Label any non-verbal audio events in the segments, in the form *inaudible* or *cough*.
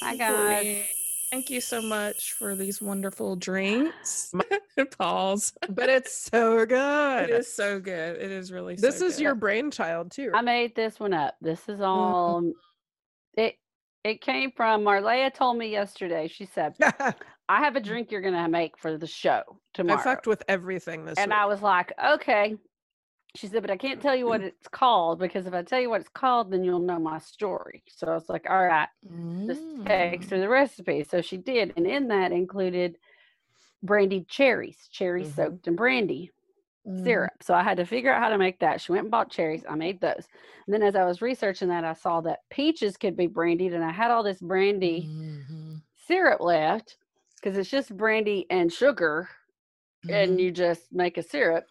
Hi, guys. Thank you so much for these wonderful drinks. *laughs* Pause. But it's so good. It is so good. It is really This so is good. your brainchild, too. I made this one up. This is mm-hmm. all it it came from Marleah told me yesterday. She said, *laughs* I have a drink you're gonna make for the show tomorrow. I tomorrow. fucked with everything this and week. I was like, okay. She said, but I can't tell you what *clears throat* it's called because if I tell you what it's called, then you'll know my story. So I was like, all right, just text Mm. her the recipe. So she did. And in that included brandied cherries, cherries Mhm. soaked in brandy. Mm. syrup. So I had to figure out how to make that. She went and bought cherries. I made those. And then as I was researching that, I saw that peaches could be brandied, and I had all this brandy Mhm. syrup left because it's just brandy and sugar, and Mhm. you just make a syrup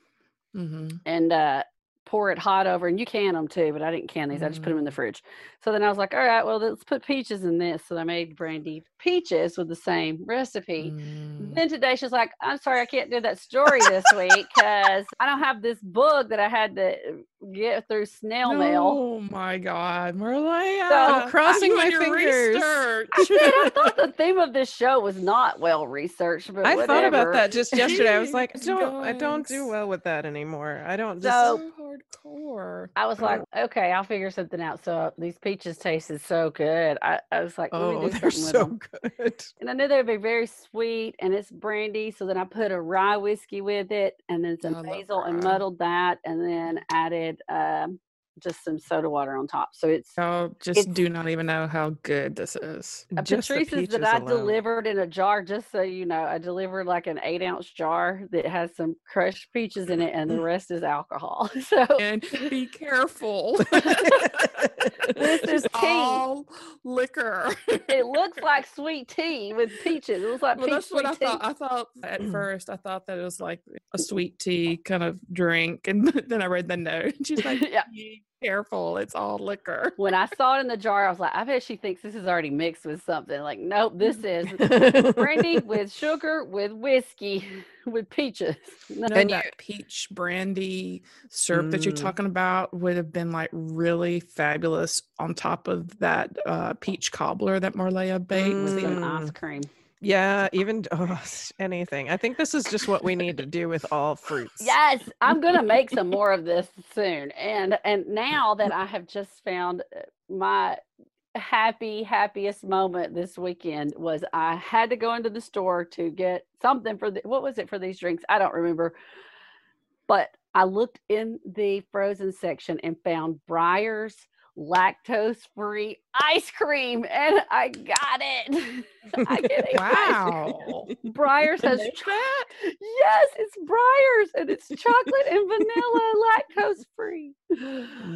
Mhm. and uh, pour it hot over. And you can them too, but I didn't can these. I just put them in the Mm. fridge. So then I was like, all right, well let's put peaches in this. So I made brandy peaches with the same recipe. Mm. Then today she's like, I'm sorry, I can't do that story this week because I don't have this book that I had to get through snail mail. Oh my God, Marleah! So- Crossing You my fingers. I I thought *laughs* the theme of this show was not well researched, but I thought about that just yesterday. I was like, I don't, I don't do *laughs* well with that anymore. I don't just. So- hardcore. I was like, okay, I'll figure something out. So these peaches tasted so good. I, I was like, oh, *laughs* they're so good. And I knew they would be very sweet, and it's brandy. So then I put a rye whiskey with it, and then some I basil, and muddled that, and then added um, just some soda water on top. So it's Y'all just It's- do not even know how good this is. the Patrice's peaches that I alone. delivered in a jar, just so you know, I delivered like an eight ounce jar that has some crushed peaches in it, and the *laughs* rest is alcohol. *laughs* So And be careful. *laughs* This is It's *laughs* tea. all liquor. it looks *laughs* like sweet tea with peaches. It looks like well, peach that's what I tea. thought. I thought at mm. first, I thought that it was like a sweet tea kind of drink, and *laughs* then I read the note, and she's like, Yeah. "Be careful, it's all liquor." When I saw it in the jar, I was like, I bet she thinks this is already mixed with something. Like, nope, this *laughs* is brandy with sugar with whiskey *laughs* with peaches. No, know And that peach brandy syrup that you're Mm. talking about would have been like really fabulous on top of that uh, peach cobbler that Marleah baked. with some Mm. ice cream. Yeah, even oh, anything. I think this is just what we need to do with all fruits. Yes, I'm gonna make some more of this soon. And and now that I have just found uh, my happy happiest moment this weekend was I had to go into the store to get something for the what was it for these drinks? I don't remember. But I looked in the frozen section and found Breyers lactose free ice cream and I got it. *laughs* I get a Wow. Breyers has Make that? Yes, it's Breyers and it's chocolate and vanilla, *laughs* lactose free.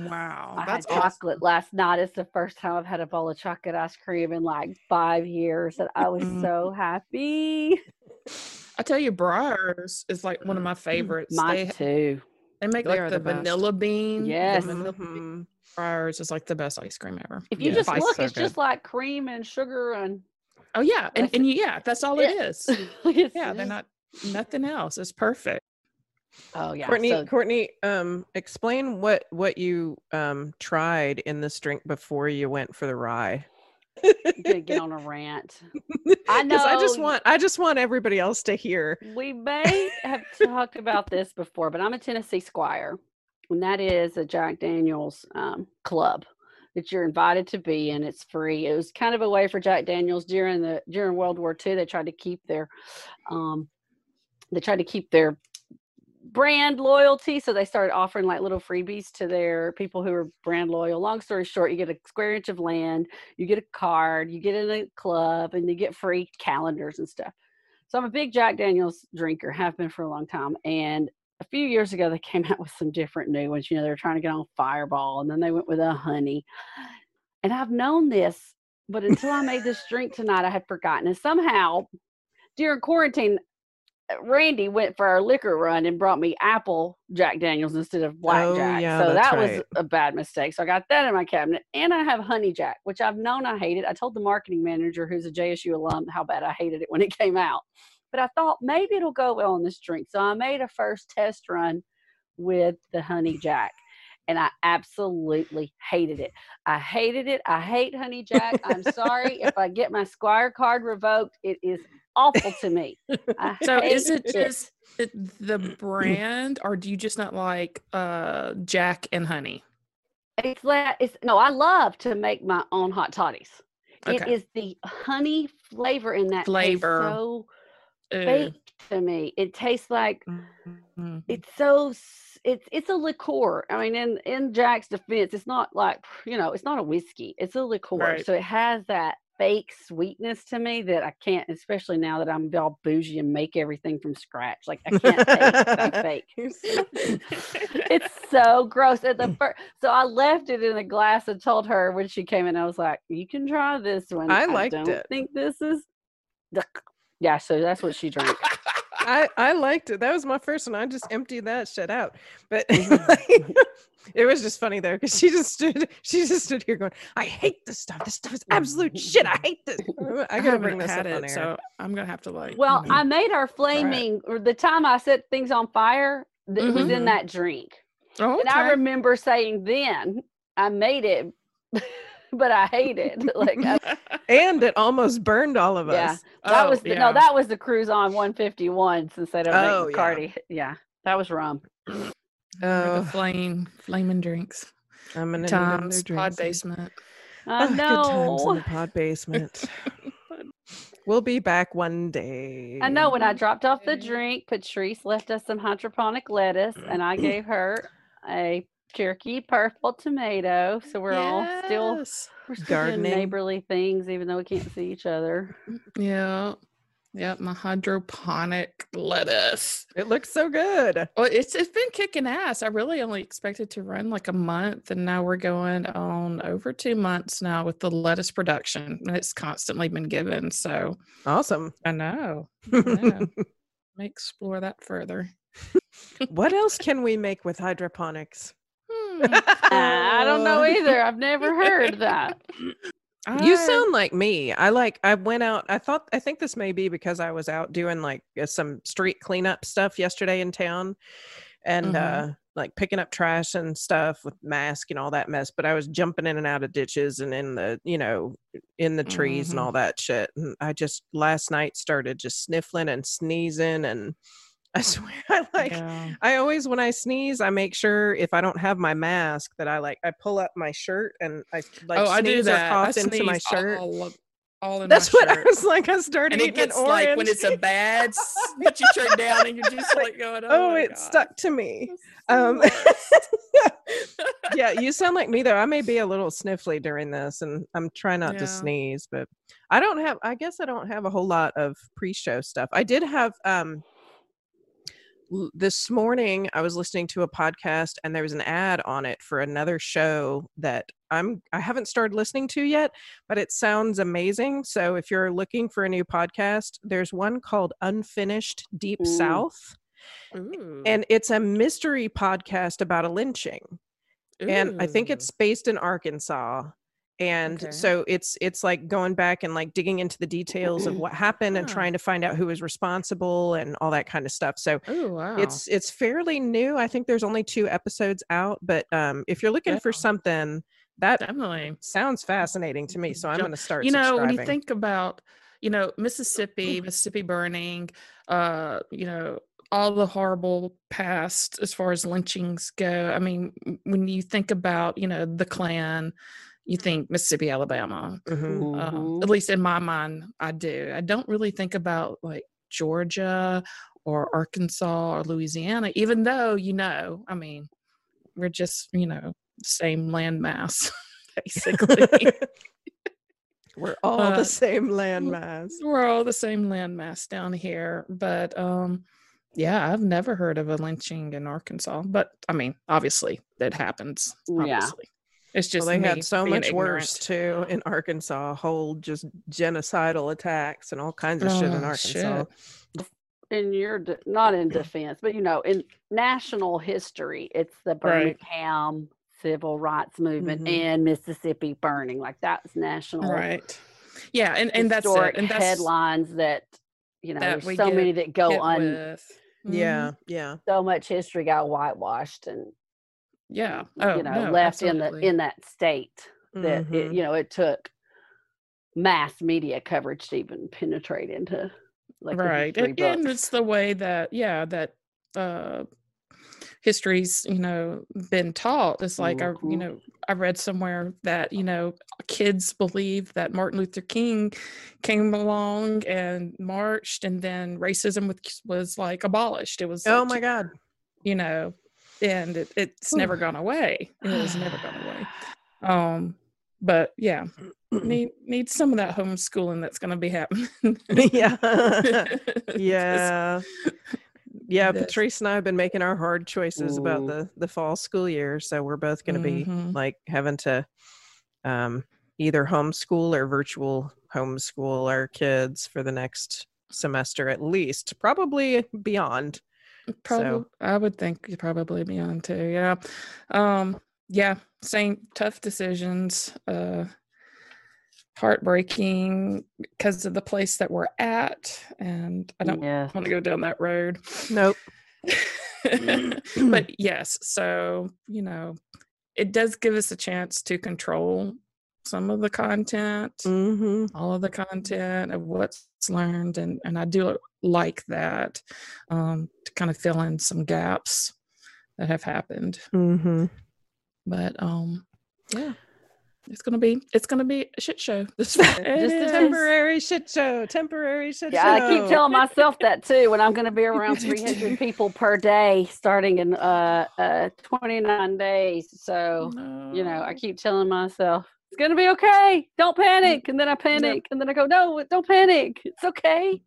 Wow. I That's had awesome. chocolate last night. It's the first time I've had a bowl of chocolate ice cream in like five years, and I was Mm. so happy. I tell you, Breyers is like one of my favorites. Mine they, too. they make They like the, the vanilla bean. the Yes. vanilla bean Breyers is like the best ice cream ever. If you Yeah. just Spice look, so it's just like cream and sugar and Oh yeah, and, and yeah, that's all it it. is. *laughs* Yeah, they're not nothing else. It's perfect. Oh yeah, Courtney, so Courtney, um, explain what what you um tried in this drink before you went for the rye. I'm gonna get *laughs* on a rant. I *laughs* Because I just want I just want everybody else to hear. We may have talked about this before, but I'm a Tennessee Squire, and that is a Jack Daniels um, club that you're invited to be in. It's free. It was kind of a way for Jack Daniels during the during World War II. They tried to keep their um, they tried to keep their brand loyalty, so they started offering like little freebies to their people who were brand loyal. Long story short, you get a square inch of land, you get a card, you get in a club, and you get free calendars and stuff. So I'm a big Jack Daniels drinker, have been for a long time. And a few years ago, they came *laughs* out with some different new ones. You know, they were trying to get on Fireball, and then they went with a honey. And I've known this but until I made this drink tonight, I had forgotten. And somehow during quarantine, uh, Randy went for our liquor run and brought me apple Jack Daniels instead of black Oh, Jack. yeah, so that was a bad mistake. So I got that in my cabinet. And I have honey Jack, which I've known I hated. I told the marketing manager who's a JSU alum how bad I hated it when it came out. But I thought maybe it'll go well on this drink. So I made a first test run with the honey Jack. And I absolutely hated it. I hated it. I hate honey Jack. I'm sorry *laughs* if I get my Squire card revoked. It is awful to me. I *laughs* So is hate it just it, the brand, or do you just not like uh Jack and Honey? It's that it's no, I love to make my own hot toddies. It Okay. is the honey flavor in that Flavor. so. Fake to me. It tastes like Mhm. it's so it's it's a liqueur. I mean, in in Jack's defense, it's not like you know, it's not a whiskey. It's a liqueur, Right. so it has that fake sweetness to me that I can't. Especially now that I'm all bougie and make everything from scratch, like I can't taste fake. *laughs* *laughs* it's so gross at the *laughs* first. So I left it in a glass and told her when she came in, I was like, "You can try this one." I liked don't it. Think this is the yeah. So that's what she drank. I I liked it. That was my first one. I just emptied that shit out. But Mm-hmm. *laughs* it was just funny though because she just stood she just stood here going, "I hate this stuff. This stuff is absolute shit. I hate this." *laughs* I gotta bring haven't this had up on air. so I'm gonna have to like. Well, you know, I made our flaming or the time I set things on fire. That was in Mhm. that drink, oh, and I remember saying then I made it, *laughs* *laughs* but I hate it. *laughs* like I, *laughs* and it almost burned all of us. Yeah. us. that Oh, was the, yeah. no, that was the Cruzan 151 since they don't Oh, make yeah. Yeah. that was rum. Oh. the flame, flaming drinks. I'm gonna Times, drink pod basement. I Oh, Good times in the pod basement. we'll be back one day. I know when I dropped off the drink, Patrice left us some hydroponic lettuce and I gave her a Cherokee purple tomato. So we're all still we're still Gardening. doing neighborly things even though we can't see each other. Mm, yeah. Yeah, my hydroponic lettuce. It looks so good. Well, it's it's been kicking ass. I really only expected to run like a month, and now we're going on over two months now with the lettuce production, and it's constantly been given. So Awesome. I know. Yeah. *laughs* May explore that further. what else can we make with hydroponics? I don't know either. I've never *laughs* heard that. You sound like me. I like I went out. I thought I think this may be because I was out doing like uh, some street cleanup stuff yesterday in town and Mhm. uh like picking up trash and stuff with mask and all that mess, but I was jumping in and out of ditches and in the, you know, in the trees and Mhm. all that shit. And I just last night started just sniffling and sneezing and *laughs* I swear *laughs* I like Yeah. I always when I sneeze, I make sure if I don't have my mask that I like I pull up my shirt and I like oh, I do that. I into my shirt. All, of- all in That's what I was like. I started and it eating an like when it's a *laughs* bad, s- but you turn down and you're just like going, oh, oh, it God, stuck to me. this is the Um, yeah, you sound like me though. I may be a little sniffly during this, and I'm trying not Yeah. to sneeze, but I don't have. I guess I don't have a whole lot of pre-show stuff. I did have um this morning. I was listening to a podcast, and there was an ad on it for another show that I'm I haven't started listening to yet, but it sounds amazing. So if you're looking for a new podcast, there's one called Unfinished Deep Ooh. South. Ooh, And it's a mystery podcast about a lynching and I think it's based in Arkansas. And Okay. so it's it's like going back and like digging into the details of *clears throat* what happened and trying to find out who was responsible and all that kind of stuff. So Oh wow! it's it's fairly new. I think there's only two episodes out, but um if you're looking for something that definitely. sounds fascinating to me, so I'm going to start You know, when you think about, you know, Mississippi, Mississippi burning, uh, you know, all the horrible past as far as lynchings go. I mean, when you think about, you know, the Klan, you think Mississippi, Alabama. Mhm. Um, at least in my mind, I do. I don't really think about like Georgia or Arkansas or Louisiana, even though, you know, I mean, we're just, you know, same landmass, *laughs* basically. *laughs* We're all the same landmass. we're all the same landmass down here. But um, yeah, I've never heard of a lynching in Arkansas. But I mean, obviously, that happens. Yeah. Obviously. It's just well, they had so being much worse ignorant. too in Arkansas. Whole just genocidal attacks and all kinds of shit in Oh, Arkansas. shit. in your de- not in defense, but you know, in national history, it's the Right. Birmingham civil rights movement Mhm. and Mississippi burning. Like that's national Right. Yeah, and and that's historic it. And that's headlines that you know. that There's we so many that go on. with. Mhm. Yeah, yeah. So much history got whitewashed and Yeah. Oh, you know no, left in the in that state that it, Mhm. you know it took mass media coverage to even penetrate into like right and, books. it's the way that yeah that uh history's you know been taught it's like i you Mhm. know i read somewhere that you know kids believe that martin luther king came along and marched and then racism was, was like abolished it was Oh like, my god. you know and it, it's never gone away it has never gone away *sighs* um but yeah *clears throat* need need some of that homeschooling that's going to be happening yeah, *laughs* yeah. Yeah, Patrice and I have been making our hard choices about the the fall school year, so we're both going to be Mhm. like having to um either homeschool or virtual homeschool our kids for the next semester at least, probably beyond. Probably, I would think you're probably on too. Yeah, um, yeah, same tough decisions. Uh, heartbreaking because of the place that we're at, and I don't yes. want to go down that road. Nope. *laughs* but yes, so you know, it does give us a chance to control some of the content hmm all of the content of what's learned and and i do like that um to kind of fill in some gaps that have happened hmm but um yeah it's gonna be it's gonna be a shit show *laughs* this fall. Just a. Temporary shit show. Temporary shit show. Yeah, show. I keep telling myself that too. When I'm going to be *laughs* around 300 people per day, starting in uh, uh 29 days. So you know, I keep telling myself it's going to be okay. Don't panic, and then I panic, and then I go, no, don't panic. It's okay.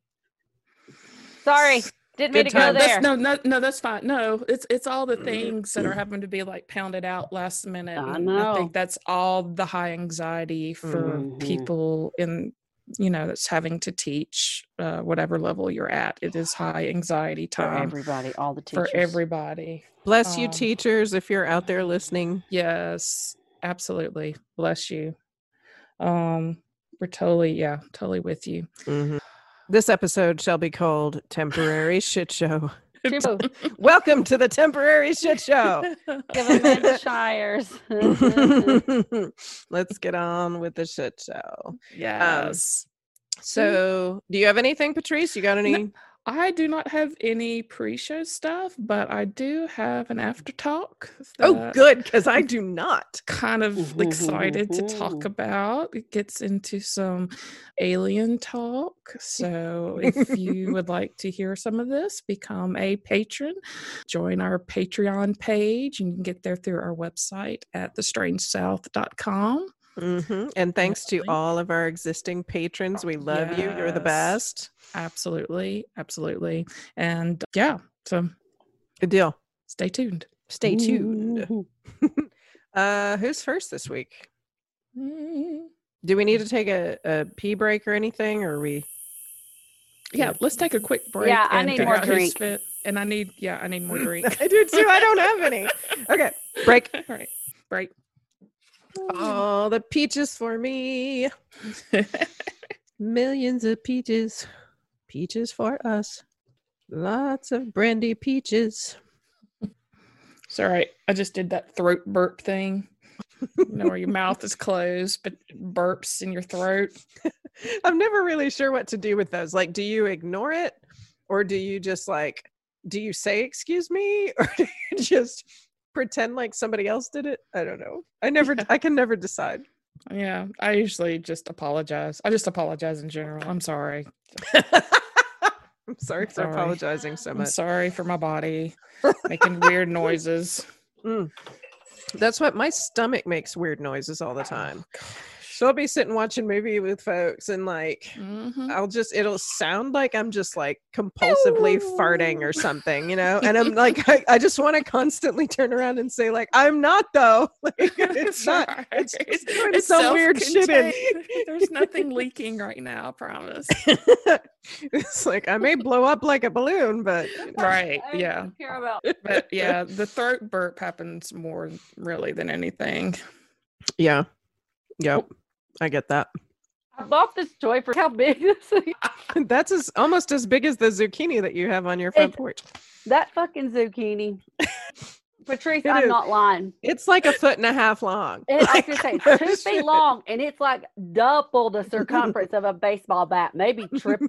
Sorry, didn't mean Good to go times. That's- there. no, no, no, that's fine. No, it's it's all the things that are having to be like pounded out last minute. I and I think that's all the high anxiety for Mhm. people in you know that's having to teach uh, whatever level you're at. It is high anxiety For time everybody, all the teachers. for everybody. Bless you, Um, teachers, if you're out there listening. Yes, absolutely. Bless you. Um, we're totally, yeah, totally with you. Mhm. This episode shall be called Temporary Shit Show. *laughs* *laughs* Welcome to the Temporary Shit Show. *laughs* Give Amanda Shires. Let's get on with the shit show. yes. So, do you have anything, Patrice? You got any? I do not have any pre-show stuff, but I do have an after talk. Oh, good, because I do not. Kind of mm-hmm, mm-hmm, excited to talk mm-hmm. about. It gets into some alien talk. So if you *laughs* would like to hear some of this, become a patron. Join our Patreon page, and you can get there through our website at thestrangesouth.com. hmm And thanks to all of our existing patrons. We love you. You're the best. Absolutely, absolutely, and yeah. So Good deal. stay tuned. Stay tuned. *laughs* Uh, who's first this week? Mm. Do we need to take a, a pee break or anything? Or are we? Yeah, let's take a quick break. Yeah, I and need more drink. fit. And I need, yeah, I need more *laughs* drink. I do too. I don't have any. *laughs* Okay, break. All right, break. All the peaches for me. *laughs* Millions of peaches. Peaches for us. Lots of brandy peaches. Right. I just did that throat burp thing. You know, where your mouth is closed, but burps in your throat. *laughs* I'm never really sure what to do with those. Like, do you ignore it? Or do you just like, do you say, excuse me? *laughs* Or do you just pretend like somebody else did it? I don't know. I never. I can never decide. Yeah, I usually just apologize. I just apologize in general. I'm sorry. *laughs* I'm sorry for Sorry. apologizing so I'm much. sorry for my body *laughs* making weird noises. Mm. That's what my stomach makes weird noises all the time. Oh, gosh. She'll be sitting watching movie with folks and like Mhm. I'll just it'll sound like I'm just like compulsively farting or something, you know? And I'm *laughs* like I, I just want to constantly turn around and say like I'm not though. *laughs* Like *laughs* it's not right. it's just It's- doing it's some weird shit in. There's nothing leaking right now, I promise. it's like I may blow up like a balloon, but you know. Right, I yeah. care about But yeah, the throat burp happens more really than anything. yeah. Yep. I get that. I bought this toy for how big *laughs* this is. *laughs* That's as almost as big as the zucchini that you have on your front It's- porch. That fucking zucchini. *laughs* Patrice, It I'm is. not lying. It's like a foot and a half long. It, I was say two Shit. feet long, and it's like double the circumference of a baseball bat, maybe trip.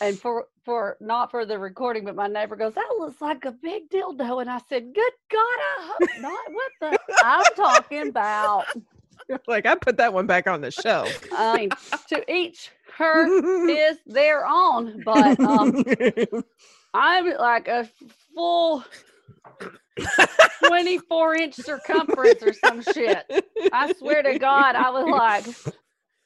and for for not for the recording, but my neighbor goes, "That looks like a big dildo," and I said, "Good God, I hope not." What the? I'm talking about. *laughs* like I put that one back on the shelf. I mean, to each her *laughs* is their own, but um, I'm like a full 24 inch circumference or some shit. I swear to God, I was like,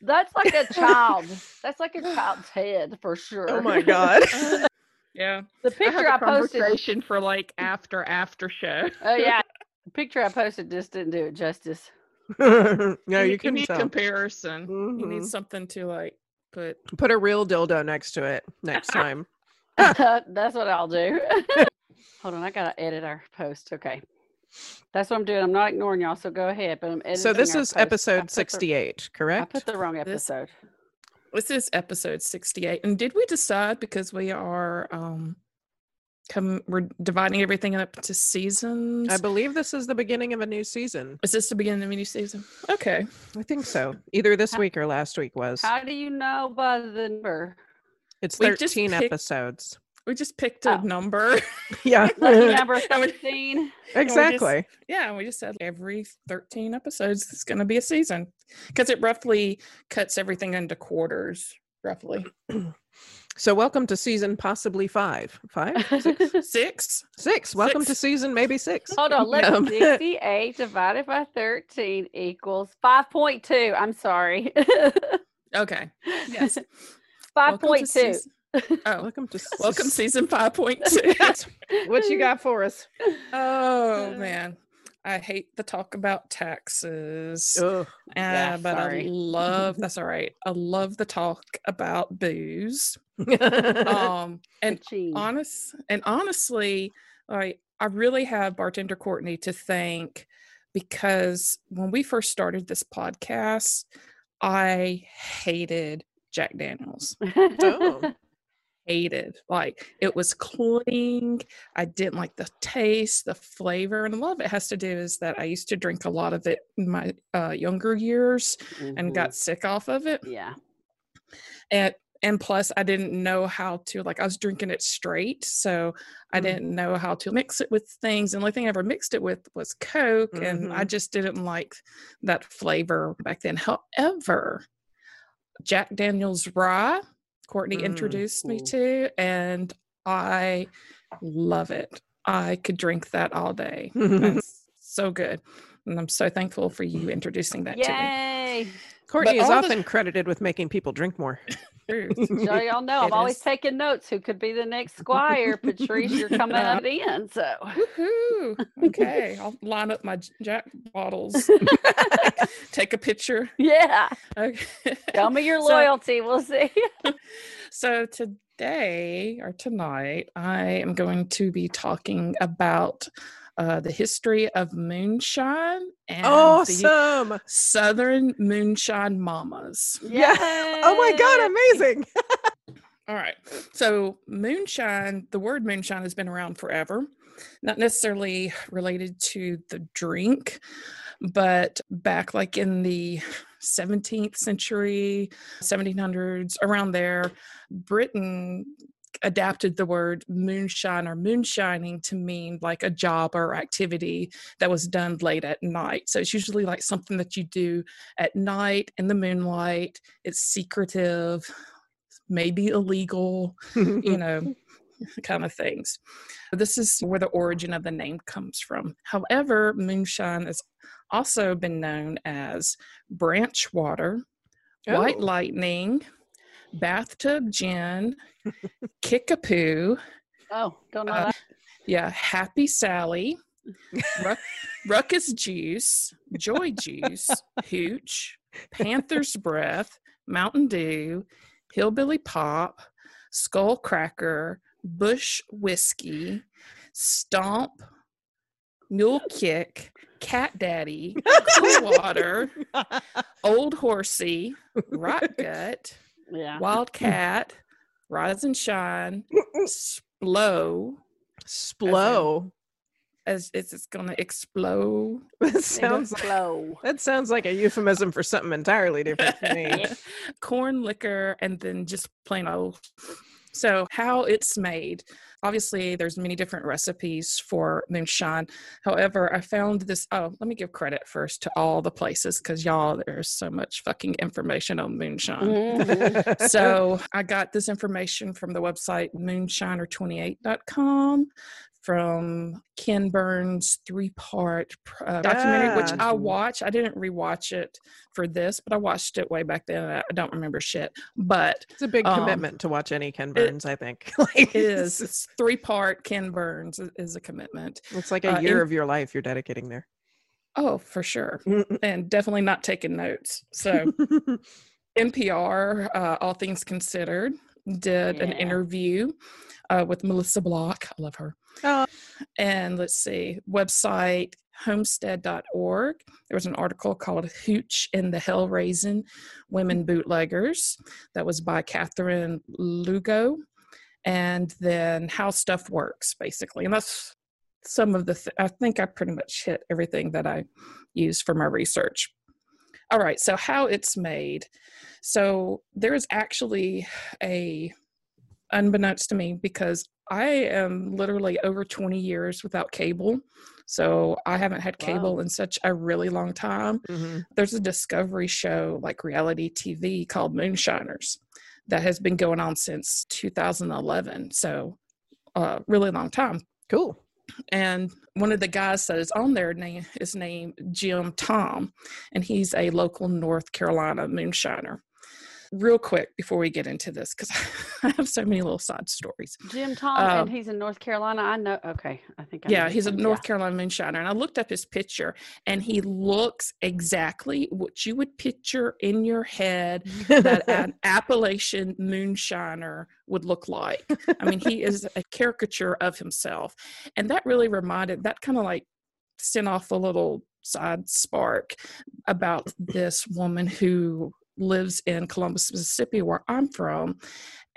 that's like a child. That's like a child's head for sure. oh my god. *laughs* Yeah. The picture I, I, had a posted. for like after after show. Oh yeah, the picture I posted just didn't do it justice. *laughs* no, you, you, can need tell. comparison. You Mhm. need something to like put. Put a real dildo next to it next *laughs* time. *laughs* that's what I'll do. Hold on, I gotta edit our post. Okay. That's what I'm doing. I'm not ignoring y'all, so go ahead. But I'm editing. so this is post. I put episode the- 68, I put the wrong This- episode. This is episode sixty-eight, and did we decide because we are um, come we're dividing everything up to seasons? I believe this is the beginning of a new season. is this the beginning of a new season? Okay. I think so. Either this How- week or last week was. How do you know by the number? It's We just 13 picked- episodes. We just picked a Oh. number. *laughs* Yeah. *laughs* Lucky *laughs* number I would- 13. exactly. Yeah, and we just said every 13 episodes is going to be a season because it roughly cuts everything into quarters, roughly. *clears throat* So welcome to season possibly 5. 5? 6? *laughs* Six? 6. Welcome to season maybe 6. Hold on. Let's Um, 68 divided by 13 equals 5.2. I'm sorry. *laughs* Okay. Yes. 5.2. season- Oh, Welcome to welcome season 5.2. What you got for us? oh, *laughs* man. I hate the talk about taxes. Ugh. Yeah, uh, but I love that's all right. I love the talk about booze. Um *laughs* and honest and honestly like i really have bartender courtney to thank because when we first started this podcast i hated jack daniels Oh. *laughs* hated like it was cloying i didn't like the taste the flavor and a lot of it has to do is that i used to drink a lot of it in my uh, younger years and Mhm. got sick off of it Yeah. and and plus i didn't know how to like i was drinking it straight so i Mm. didn't know how to mix it with things and the only thing i ever mixed it with was coke and i Mhm. just didn't like that flavor back then however jack daniels rye courtney Mm, introduced me to and i love it i could drink that all day it's *laughs* so good and i'm so thankful for you introducing that to me Yay. Courtney is all the- often credited with making people drink more. *laughs* Truth. *laughs* So y'all know I'm always taking notes. Who could be the next squire? Patrice, you're coming at the end. So Woohoo! Okay, *laughs* I'll line up my Jack bottles. *laughs* Take a picture. yeah. Okay. Tell me your So- loyalty. We'll see. So today or tonight, I am going to be talking about uh, the history of moonshine and the awesome. Southern moonshine mamas. Yeah. Oh my god, amazing. *laughs* All right. So, moonshine, the word moonshine has been around forever, not necessarily related to the drink, but back like in the 17th century, 1700s, around there, Britain adapted the word moonshine or moonshining to mean like a job or activity that was done late at night. So it's usually like something that you do at night in the moonlight. It's secretive, maybe illegal, you know, *laughs* kind of things. This is where the origin of the name comes from. However, moonshine has also been known as branch water, White Oh. Lightning, Bathtub Gin, Kickapoo, Oh, don't know Uh, that. yeah, Happy Sally, Ruck, *laughs* Ruckus Juice, Joy Juice, Hooch, Panther's Breath, Mountain Dew, Hillbilly Pop, Skull Cracker, Bush Whiskey, Stomp, Mule Kick, Cat Daddy, *laughs* Cool Water, *laughs* Old Horsey, Rot Gut, Yeah. Wildcat, Rise and Shine, Splow, Splow. as it's, it's gonna explode. *laughs* That sounds like, that sounds like a euphemism for something entirely different to me. *laughs* Corn liquor and then just plain old so how it's made obviously there's many different recipes for moonshine. However i found this oh let me give credit first to all the places because y'all there's so much fucking information on moonshine. Mhm. so *laughs* I got this information from the website moonshiner28.com from Ken Burns' three part uh, documentary, which Ah. I watched. I didn't rewatch it for this, but I watched it way back then. I don't remember shit, but It's a big Um, commitment to watch any Ken Burns, I think. *laughs* It is. It's three part Ken Burns is, a commitment. It's like a uh, year in- of your life you're dedicating there. Oh, for sure. *laughs* And definitely not taking notes. So *laughs* NPR, uh, All Things Considered, did an interview uh, with Melissa Block. I love her. Oh. And let's see, website homestead.org. There was an article called Hooch and the Hell Raising Women Bootleggers that was by Catherine Lugo. And then How Stuff Works, basically. And that's some of the, th- I think I pretty much hit everything that I used for my research. All right, so how it's made. So there is actually a, unbeknownst to me, because I am literally over 20 years without cable. So I haven't had cable Wow. in such a really long time. Mhm. There's a discovery show like reality TV called Moonshiners that has been going on since 2011. So a really long time Cool. and one of the guys that is on there name is named Jim Tom, and he's a local North Carolina moonshiner. Real quick before we get into this, because *laughs* I have so many little side stories. Jim Tom, Um, and he's in North Carolina. I know. Okay, I think. I Yeah, he's a North Carolina moonshiner, and I looked up his picture, and he looks exactly what you would picture in your head that an *laughs* Appalachian moonshiner would look like. I mean, he is a caricature of himself. And that really reminded, that kind of like sent off a little side spark about this woman who lives in Columbus, Mississippi, where I'm from.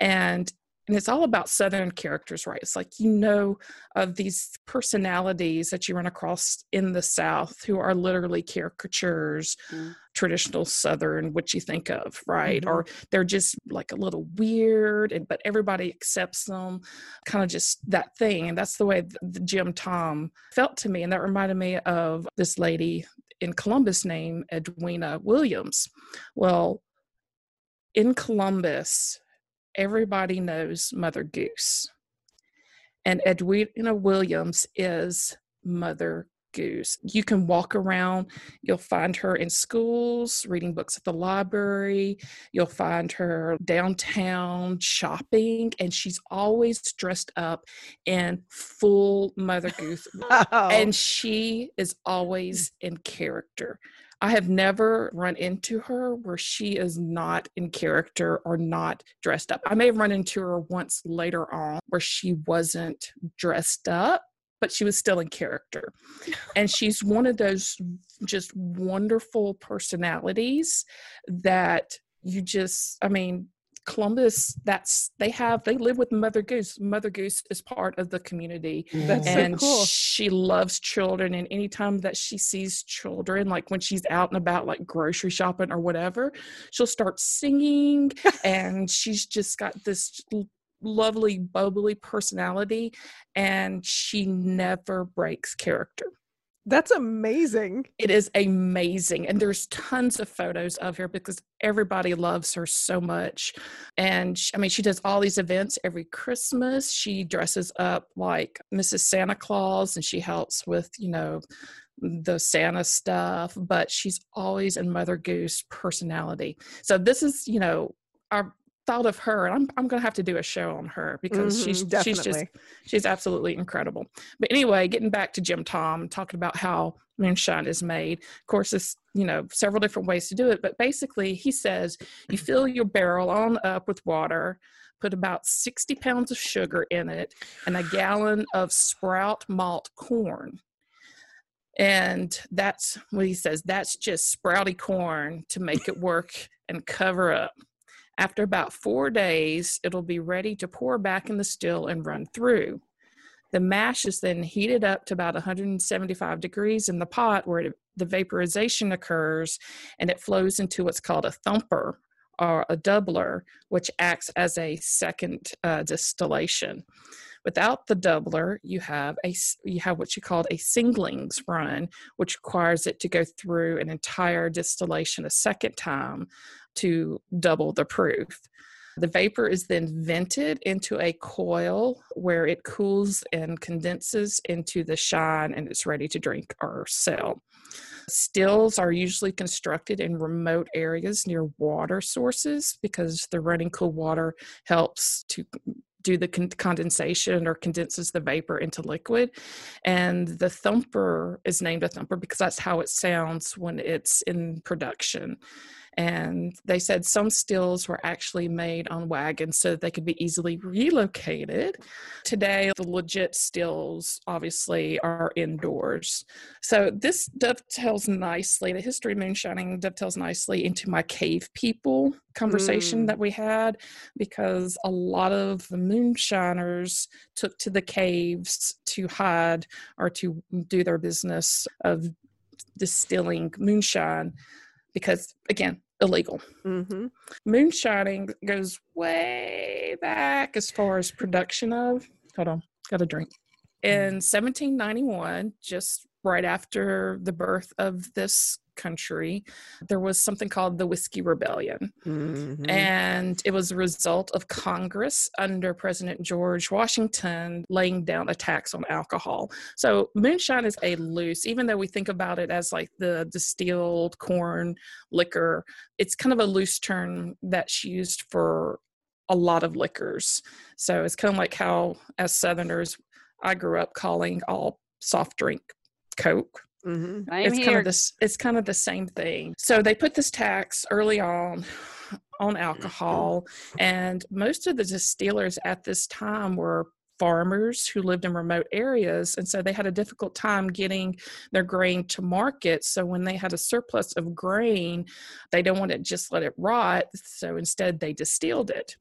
And and it's all about Southern characters, right? It's like you know of these personalities that you run across in the South who are literally caricatures, Mm. traditional Southern, what you think of, right? Or they're just like a little weird, and but everybody accepts them, kind of just that thing. And that's the way the, the Jim Tom felt to me, and that reminded me of this lady in Columbus named Edwina Williams. Well, in Columbus, everybody knows Mother Goose. And Edwina Williams is Mother Goose. You can walk around, you'll find her in schools, reading books at the library, you'll find her downtown shopping, and she's always dressed up in full Mother Goose *laughs* Wow. and she is always in character. I have never run into her where she is not in character or not dressed up. I may have run into her once later on where she wasn't dressed up, but she was still in character. *laughs* And she's one of those just wonderful personalities that you just, I mean, Columbus, that's they have, they live with Mother Goose. Mother Goose is part of the community mm. That's so and cool. she loves children and anytime that she sees children like when she's out and about like grocery shopping or whatever she'll start singing *laughs* and she's just got this l- lovely bubbly personality and she never breaks character That's amazing. it is amazing and there's tons of photos of her because everybody loves her so much and sh- i mean she does all these events every christmas she dresses up like mrs santa claus and she helps with you know the Santa stuff, but she's always in Mother Goose personality. So this is, you know, our thought of her and I'm I'm going to have to do a show on her because Mhm, she's she's just she's absolutely incredible. But anyway, getting back to Jim Tom talking about how moonshine is made. Of course, there's you know several different ways to do it, but basically he says you fill your barrel on up with water, put about 60 pounds of sugar in it, and a gallon of sprout malt corn. And that's what he says. That's just sprouty corn to make it work and cover up. After about four days, it'll be ready to pour back in the still and run through. The mash is then heated up to about 175 degrees in the pot where it, the vaporization occurs and it flows into what's called a thumper or a doubler, which acts as a second uh, distillation. Without the doubler, you have a you have what you called a singlings run, which requires it to go through an entire distillation a second time to double the proof. The vapor is then vented into a coil where it cools and condenses into the shine and it's ready to drink or sell. Stills are usually constructed in remote areas near water sources because the running cool water helps to do the con- condensation or condenses the vapor into liquid. And the thumper is named a thumper because that's how it sounds when it's in production. And they said some stills were actually made on wagons so that they could be easily relocated. Today, the legit stills obviously are indoors. So this dovetails nicely, the history of moonshining dovetails nicely into my cave people conversation Mm. that we had because a lot of the moonshiners took to the caves to hide or to do their business of distilling moonshine because again illegal. Mm-hmm. moonshining goes way back as far as production of. Hold on got a drink. In 1791 just right after the birth of this country there was something called the whiskey rebellion Mm-hmm. and it was a result of Congress under President George Washington laying down a tax on alcohol. So moonshine is a loose, even though we think about it as like the distilled corn liquor, it's kind of a loose term that's used for a lot of liquors. So it's kind of like how, as Southerners, I grew up calling all soft drink Coke mm-hmm. It's kind of this it's kind of the same thing. So they put this tax early on on alcohol and most of the distillers at this time were farmers who lived in remote areas and so they had a difficult time getting their grain to market. So when they had a surplus of grain they don't want to just let it rot so instead they distilled it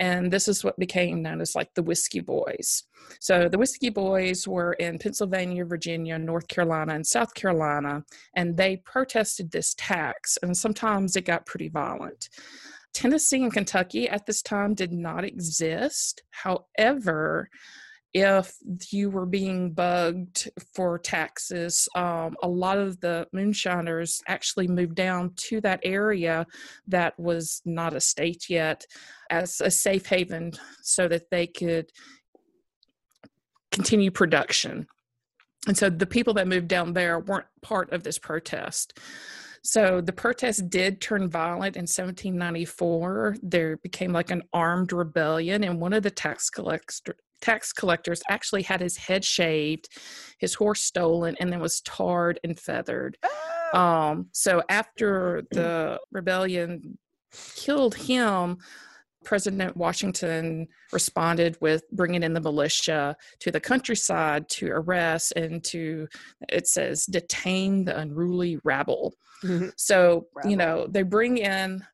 and this is what became known as like the whiskey boys. So the whiskey boys were in pennsylvania virginia north carolina and south carolina and they protested this tax and sometimes it got pretty violent. Tennessee and kentucky at this time did not exist. However if you were being bugged for taxes, um, a lot of the moonshiners actually moved down to that area that was not a state yet as a safe haven so that they could continue production. And so the people that moved down there weren't part of this protest. So the protest did turn violent in 1794. There became like an armed rebellion, and one of the tax collector, tax collectors actually had his head shaved, his horse stolen, and then was tarred and feathered. Um, so after the rebellion killed him, President Washington responded with bringing in the militia to the countryside to arrest and to, it says, detain the unruly rabble. Mhm. So, you know, they bring in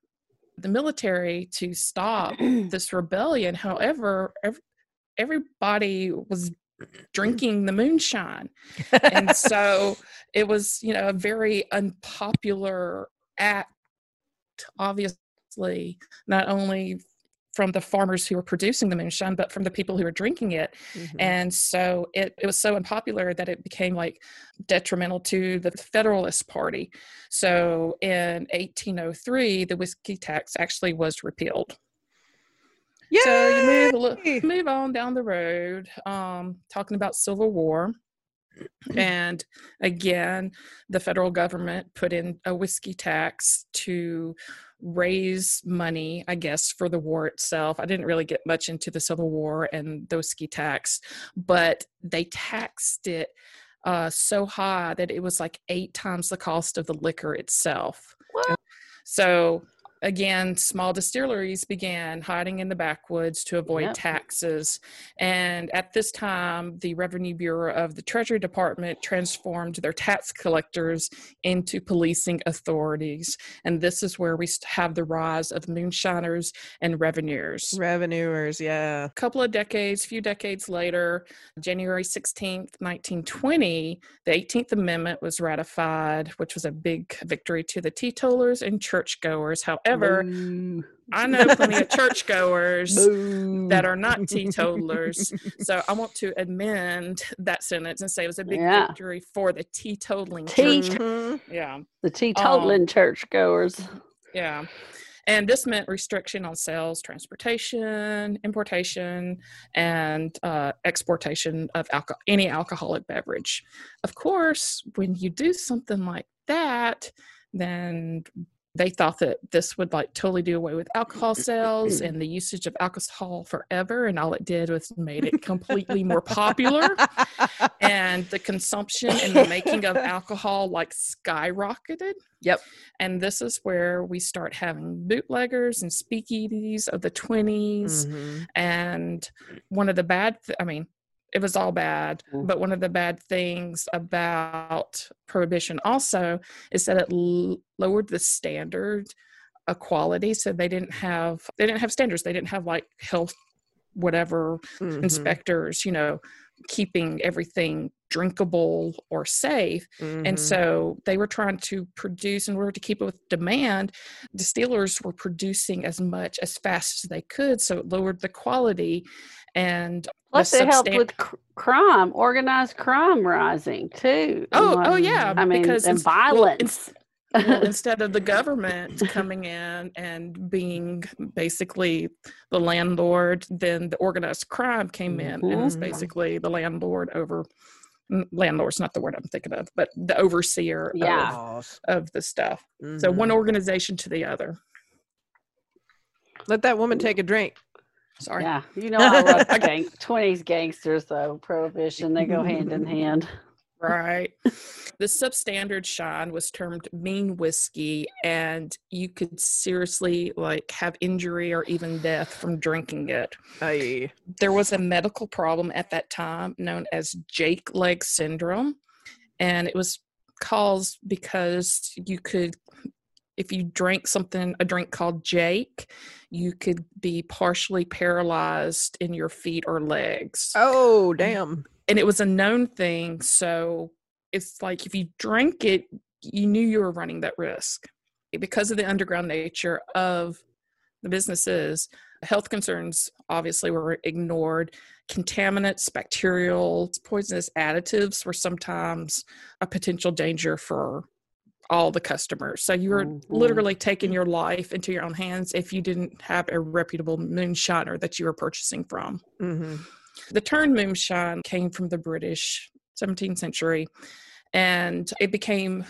the military to stop *clears throat* this rebellion. However, ev- everybody was drinking the moonshine. And *laughs* so it was, you know, a very unpopular act, obviously, not only from the farmers who were producing the moonshine, but from the people who were drinking it. Mhm. And so it, it was so unpopular that it became like detrimental to the Federalist Party. So in 1803, the whiskey tax actually was repealed. So you move little, move on down the road, um, talking about Civil War. and again, the federal government put in a whiskey tax to raise money, I guess, for the war itself. I didn't really get much into the Civil War and the whiskey tax, but they taxed it uh, so high that it was like eight times the cost of the liquor itself. What? So again, small distilleries began hiding in the backwoods to avoid Yep. taxes. And at this time, the Revenue Bureau of the Treasury Department transformed their tax collectors into policing authorities. And this is where we have the rise of moonshiners and revenuers. Revenuers, yeah. A couple of decades, few decades later, January 16th, 1920, the 18th Amendment was ratified, which was a big victory to the teetotalers and churchgoers. However, Boo. I know plenty of churchgoers Boo. that are not teetotalers. So I want to amend that sentence and say it was a big Yeah. victory for the teetotaling Tea- church. Mhm. Yeah. the teetotaling churchgoers. Yeah. And this meant restriction on sales, transportation, importation, and uh, exportation of alcohol, any alcoholic beverage. Of course, when you do something like that, then they thought that this would like totally do away with alcohol sales *clears throat* and the usage of alcohol forever. And all it did was made it completely more popular and the consumption and the making of alcohol like skyrocketed. Yep. And this is where we start having bootleggers and speakeasies of the 20s. Mhm. And one of the bad, th- I mean, it was all bad, Mm. but one of the bad things about prohibition also is that it l- lowered the standard of quality. So they didn't have they didn't have standards. They didn't have like health whatever Mhm. inspectors, you know, keeping everything drinkable or safe. And Mhm. so they were trying to produce, in order to keep it with demand, distillers were producing as much as fast as they could. So it lowered the quality. And Plus, it helped with cr- crime, organized crime rising too. and Oh, oh yeah, I mean, because and ins- well, violence. well, *laughs* instead of the government coming in and being basically the landlord, then the organized crime came in and was Mhm. basically the landlord over. mm, Landlord's not the word I'm thinking of, but the overseer Yeah. Of, of the stuff. So Mhm. one organization to the other. Let that woman take a drink. Sorry. yeah, you know, I love *laughs* gang- 20s gangsters, though. Prohibition, they go mm-hmm. hand in hand. Right. *laughs* the substandard shine was termed mean whiskey, and you could seriously like have injury or even death from drinking it. Aye. There was a medical problem at that time known as Jake leg syndrome, and it was caused because you could if you drank something a drink called Jake, you could be partially paralyzed in your feet or legs. Oh, damn. and it was a known thing so it's like if you drank it you knew you were running that risk. Because of the underground nature of the businesses health concerns obviously were ignored. Contaminants bacterial poisonous additives were sometimes a potential danger for all the customers so you were Mhm. literally taking your life into your own hands if you didn't have a reputable moonshiner that you were purchasing from hmm the term moonshine came from the British 17th century, and it became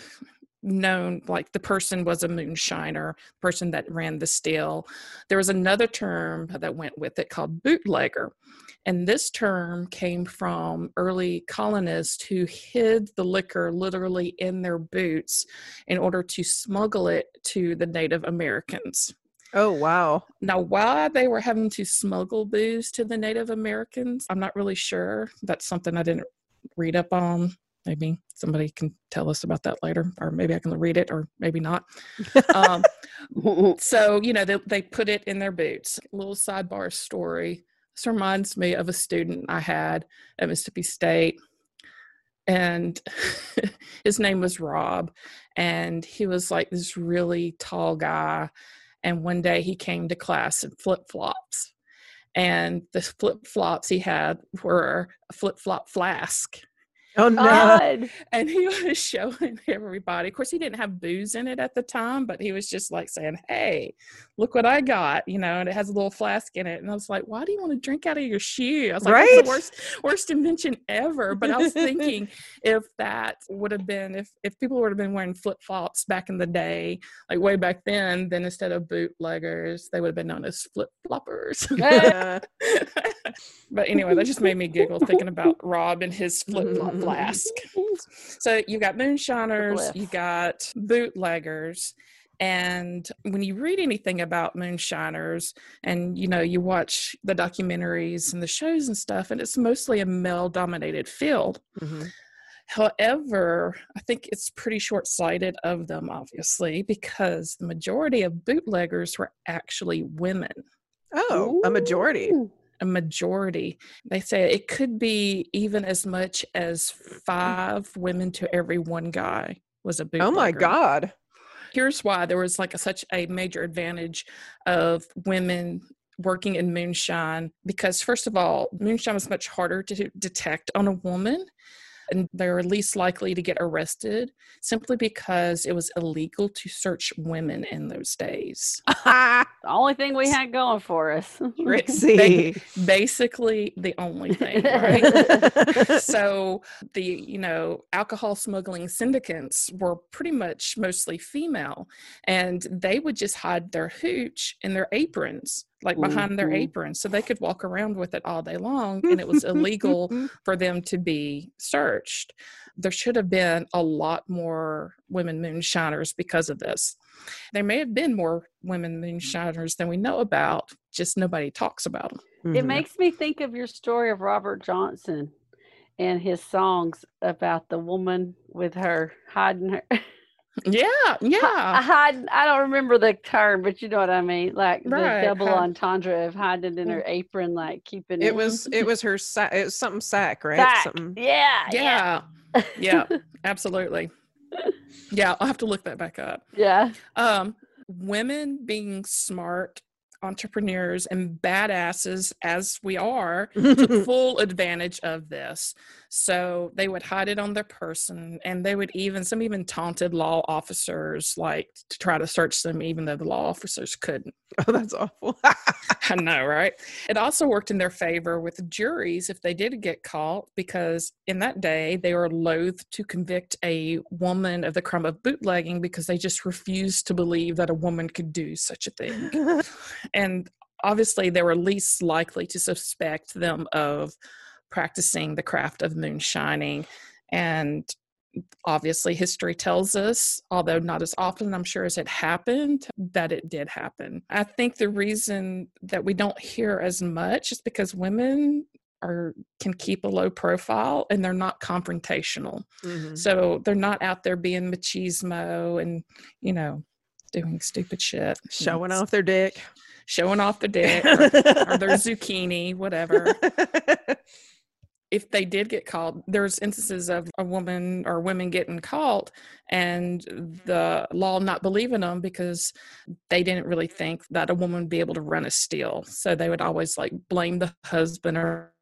known like the person was a moonshiner, person that ran the still. There was another term that went with it called bootlegger. And this term came from early colonists who hid the liquor literally in their boots in order to smuggle it to the Native Americans. Oh, wow. Now, why they were having to smuggle booze to the Native Americans, I'm not really sure. That's something I didn't read up on. Maybe somebody can tell us about that later, or maybe I can read it, or maybe not. Um, *laughs* so, you know, they, they put it in their boots. little sidebar story. This reminds me of a student I had at Mississippi State. And *laughs* his name was Rob. And he was like this really tall guy. And one day he came to class in flip flops. And the flip flops he had were a flip flop flask. Oh no. God. and he was showing everybody. Of course, he didn't have booze in it at the time, but he was just like saying, "Hey, look what I got," you know. And it has a little flask in it. And I was like, "Why do you want to drink out of your shoe?" I was like, "That's the worst, worst invention ever." But I was *laughs* thinking, if that would have been, if if people would have been wearing flip flops back in the day, like way back then, then instead of bootleggers, they would have been known as flip floppers. *laughs* But anyway, that just made me giggle thinking about *laughs* Rob and his flip flop mm-hmm. flask. So you got moonshiners, you got bootleggers. And when you read anything about moonshiners and you know you watch the documentaries and the shows and stuff and it's mostly a male dominated field mhm. however i think it's pretty short-sighted of them obviously because the majority of bootleggers were actually women Oh, a majority. A majority. They say it could be even as much as five women to every one guy was a bootlegger. Oh my God. Here's why there was like a, such a major advantage of women working in moonshine because first of all, moonshine was much harder to detect on a woman. And they were least likely to get arrested simply because it was illegal to search women in those days. *laughs* The only thing we had going for us. *laughs* Ritzy. Basically, the only thing, *laughs* right? so the you know alcohol smuggling syndicates were pretty much mostly female and they would just hide their hooch in their aprons like behind their Mhm. aprons so they could walk around with it all day long and it was illegal *laughs* for them to be searched there should have been a lot more women moonshiners because of this there may have been more women moonshiners than we know about just nobody talks about them It Mhm. makes me think of your story of Robert Johnson and his songs about the woman with her hiding her *laughs* yeah yeah hiding I don't remember the term, but you know what I mean. Like Right, the double hide- entendre of hiding in Mm. her apron, like keeping It was it was her sack. It was something sack, right? Sack. Something. Yeah, yeah yeah absolutely yeah i'll have to look that back up *laughs* yeah. um women being smart entrepreneurs and badasses as we are *laughs* took full advantage of this so they would hide it on their person and they would even some even taunted law officers like to try to search them even though the law officers couldn't *laughs* oh, that's awful. *laughs* I know, right? It also worked in their favor with juries if they did get caught, because in that day they were loath to convict a woman of the crime of bootlegging because they just refused to believe that a woman could do such a thing. And obviously, they were least likely to suspect them of practicing the craft of moonshining. And obviously, history tells us, although not as often, I'm sure, as it happened, that it did happen. I think the reason that we don't hear as much is because women are can keep a low profile and they're not confrontational. Mhm. So they're not out there being machismo and, you know, doing stupid shit. Showing off their dick. Showing off the dick or, or their *laughs* zucchini, whatever *laughs* if they did get called, there's instances of a woman or women getting caught and the law not believing them because they didn't really think that a woman would be able to run a steal. So they would always like blame the husband or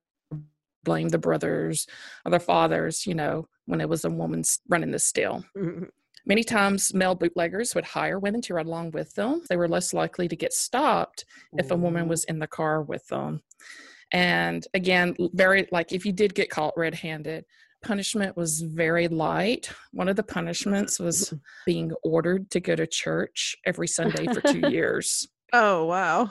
blame the brothers or their fathers, you know, when it was a woman running the steal. Mhm. Many times, male bootleggers would hire women to ride along with them. They were less likely to get stopped if a woman was in the car with them. And again, very like if you did get caught red handed, punishment was very light. One of the punishments was *laughs* being ordered to go to church every Sunday for two *laughs* years. Oh wow.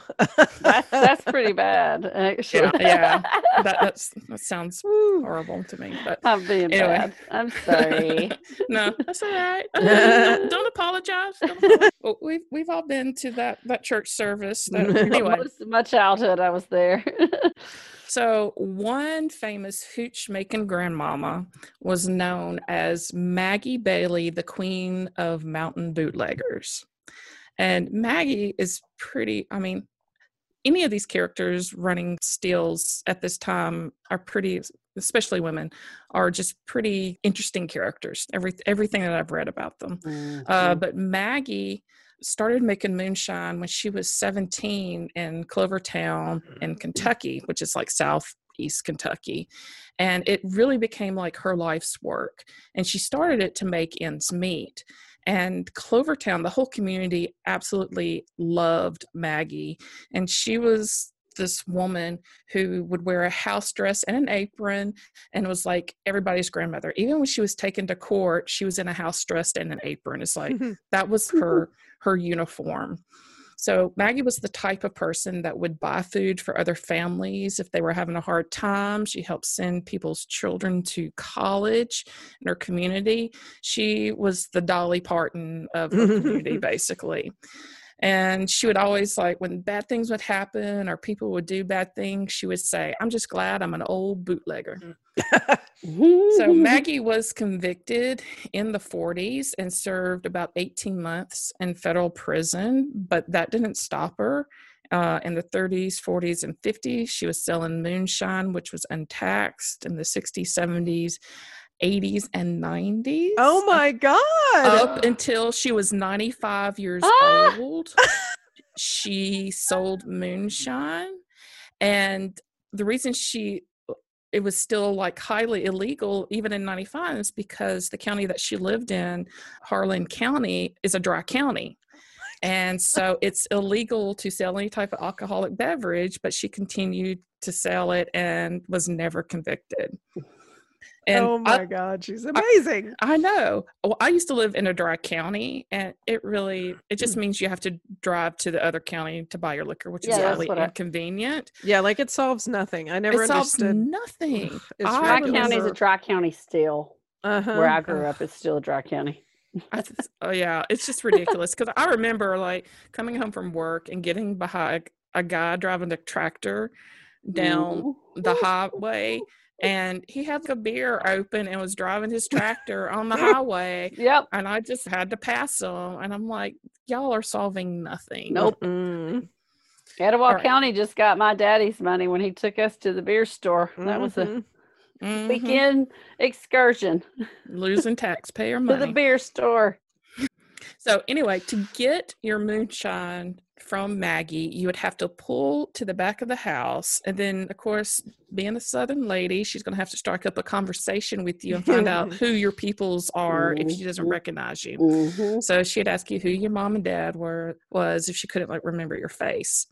That's that's pretty *laughs* bad, uh, actually. yeah. That, *laughs* that's, that sounds horrible to me, but I'm being Anyway. bad. I'm sorry. *laughs* no, that's all right. don't, don't apologize. Don't apologize. Well, we've we've all been to that that church service. That, anyway, Most of my childhood, I was there. So, one famous hooch making grandmama was known as Maggie Bailey, the queen of mountain bootleggers. And Maggie is pretty, I mean, any of these characters running steals at this time are pretty, especially women, are just pretty interesting characters. Every, everything that I've read about them. Uh, Mhm. but Maggie started making moonshine when she was 17 in Clovertown in Kentucky, which is like southeast East Kentucky. And it really became like her life's work. And she started it to make ends meet. And Clovertown, the whole community absolutely loved Maggie. And she was this woman who would wear a house dress and an apron and was like everybody's grandmother. Even when she was taken to court, she was in a house dress and an apron. It's like mm-hmm. that was her *laughs* her uniform. So Maggie was the type of person that would buy food for other families if they were having a hard time. She helped send people's children to college in her community. She was the Dolly Parton of her community, *laughs* basically. And she would always like when bad things would happen or people would do bad things, she would say, I'm just glad I'm an old bootlegger. so *laughs* Maggie was convicted in the 40s and served about 18 months in federal prison, but that didn't stop her. Uh, in the 30s, 40s, and 50s, she was selling moonshine, which was untaxed. In the 60s, 70s, 80s and 90s. Oh my God. Up until she was 95 years Ah! old, *laughs* she sold moonshine. And the reason she it was still like highly illegal even in 95 is because the county that she lived in, Harlan County, is a dry county. And so it's illegal to sell any type of alcoholic beverage, but she continued to sell it and was never convicted. And oh I- my God, she's amazing. I know. Well, I used to live in a dry county, and it really it just means you have to drive to the other county to buy your liquor, which Yeah, is that's really what I- inconvenient. yeah, like it solves nothing. I never it solves understood. nothing. *laughs* It's Dry ridiculous. county is a dry county still. Uh-huh. Where I grew up, it's still a dry county. *laughs* I th- oh yeah, it's just ridiculous because I remember like coming home from work and getting behind a guy driving a tractor down Ooh. the highway, and he had the beer open and was driving his tractor on the *laughs* highway, Yep. and I just had to pass him, and I'm like, y'all are solving nothing. Nope. Mm. Etowah right. County just got my daddy's money when he took us to the beer store. That was a Mhm. Mhm. weekend excursion losing taxpayer money. *laughs* to the beer store. So anyway, to get your moonshine from Maggie, you would have to pull to the back of the house, and then, of course, being a Southern lady, she's going to have to strike up a conversation with you and find out *laughs* who your peoples are if she doesn't Mhm. recognize you. Mhm. So she'd ask you who your mom and dad were was if she couldn't like remember your face.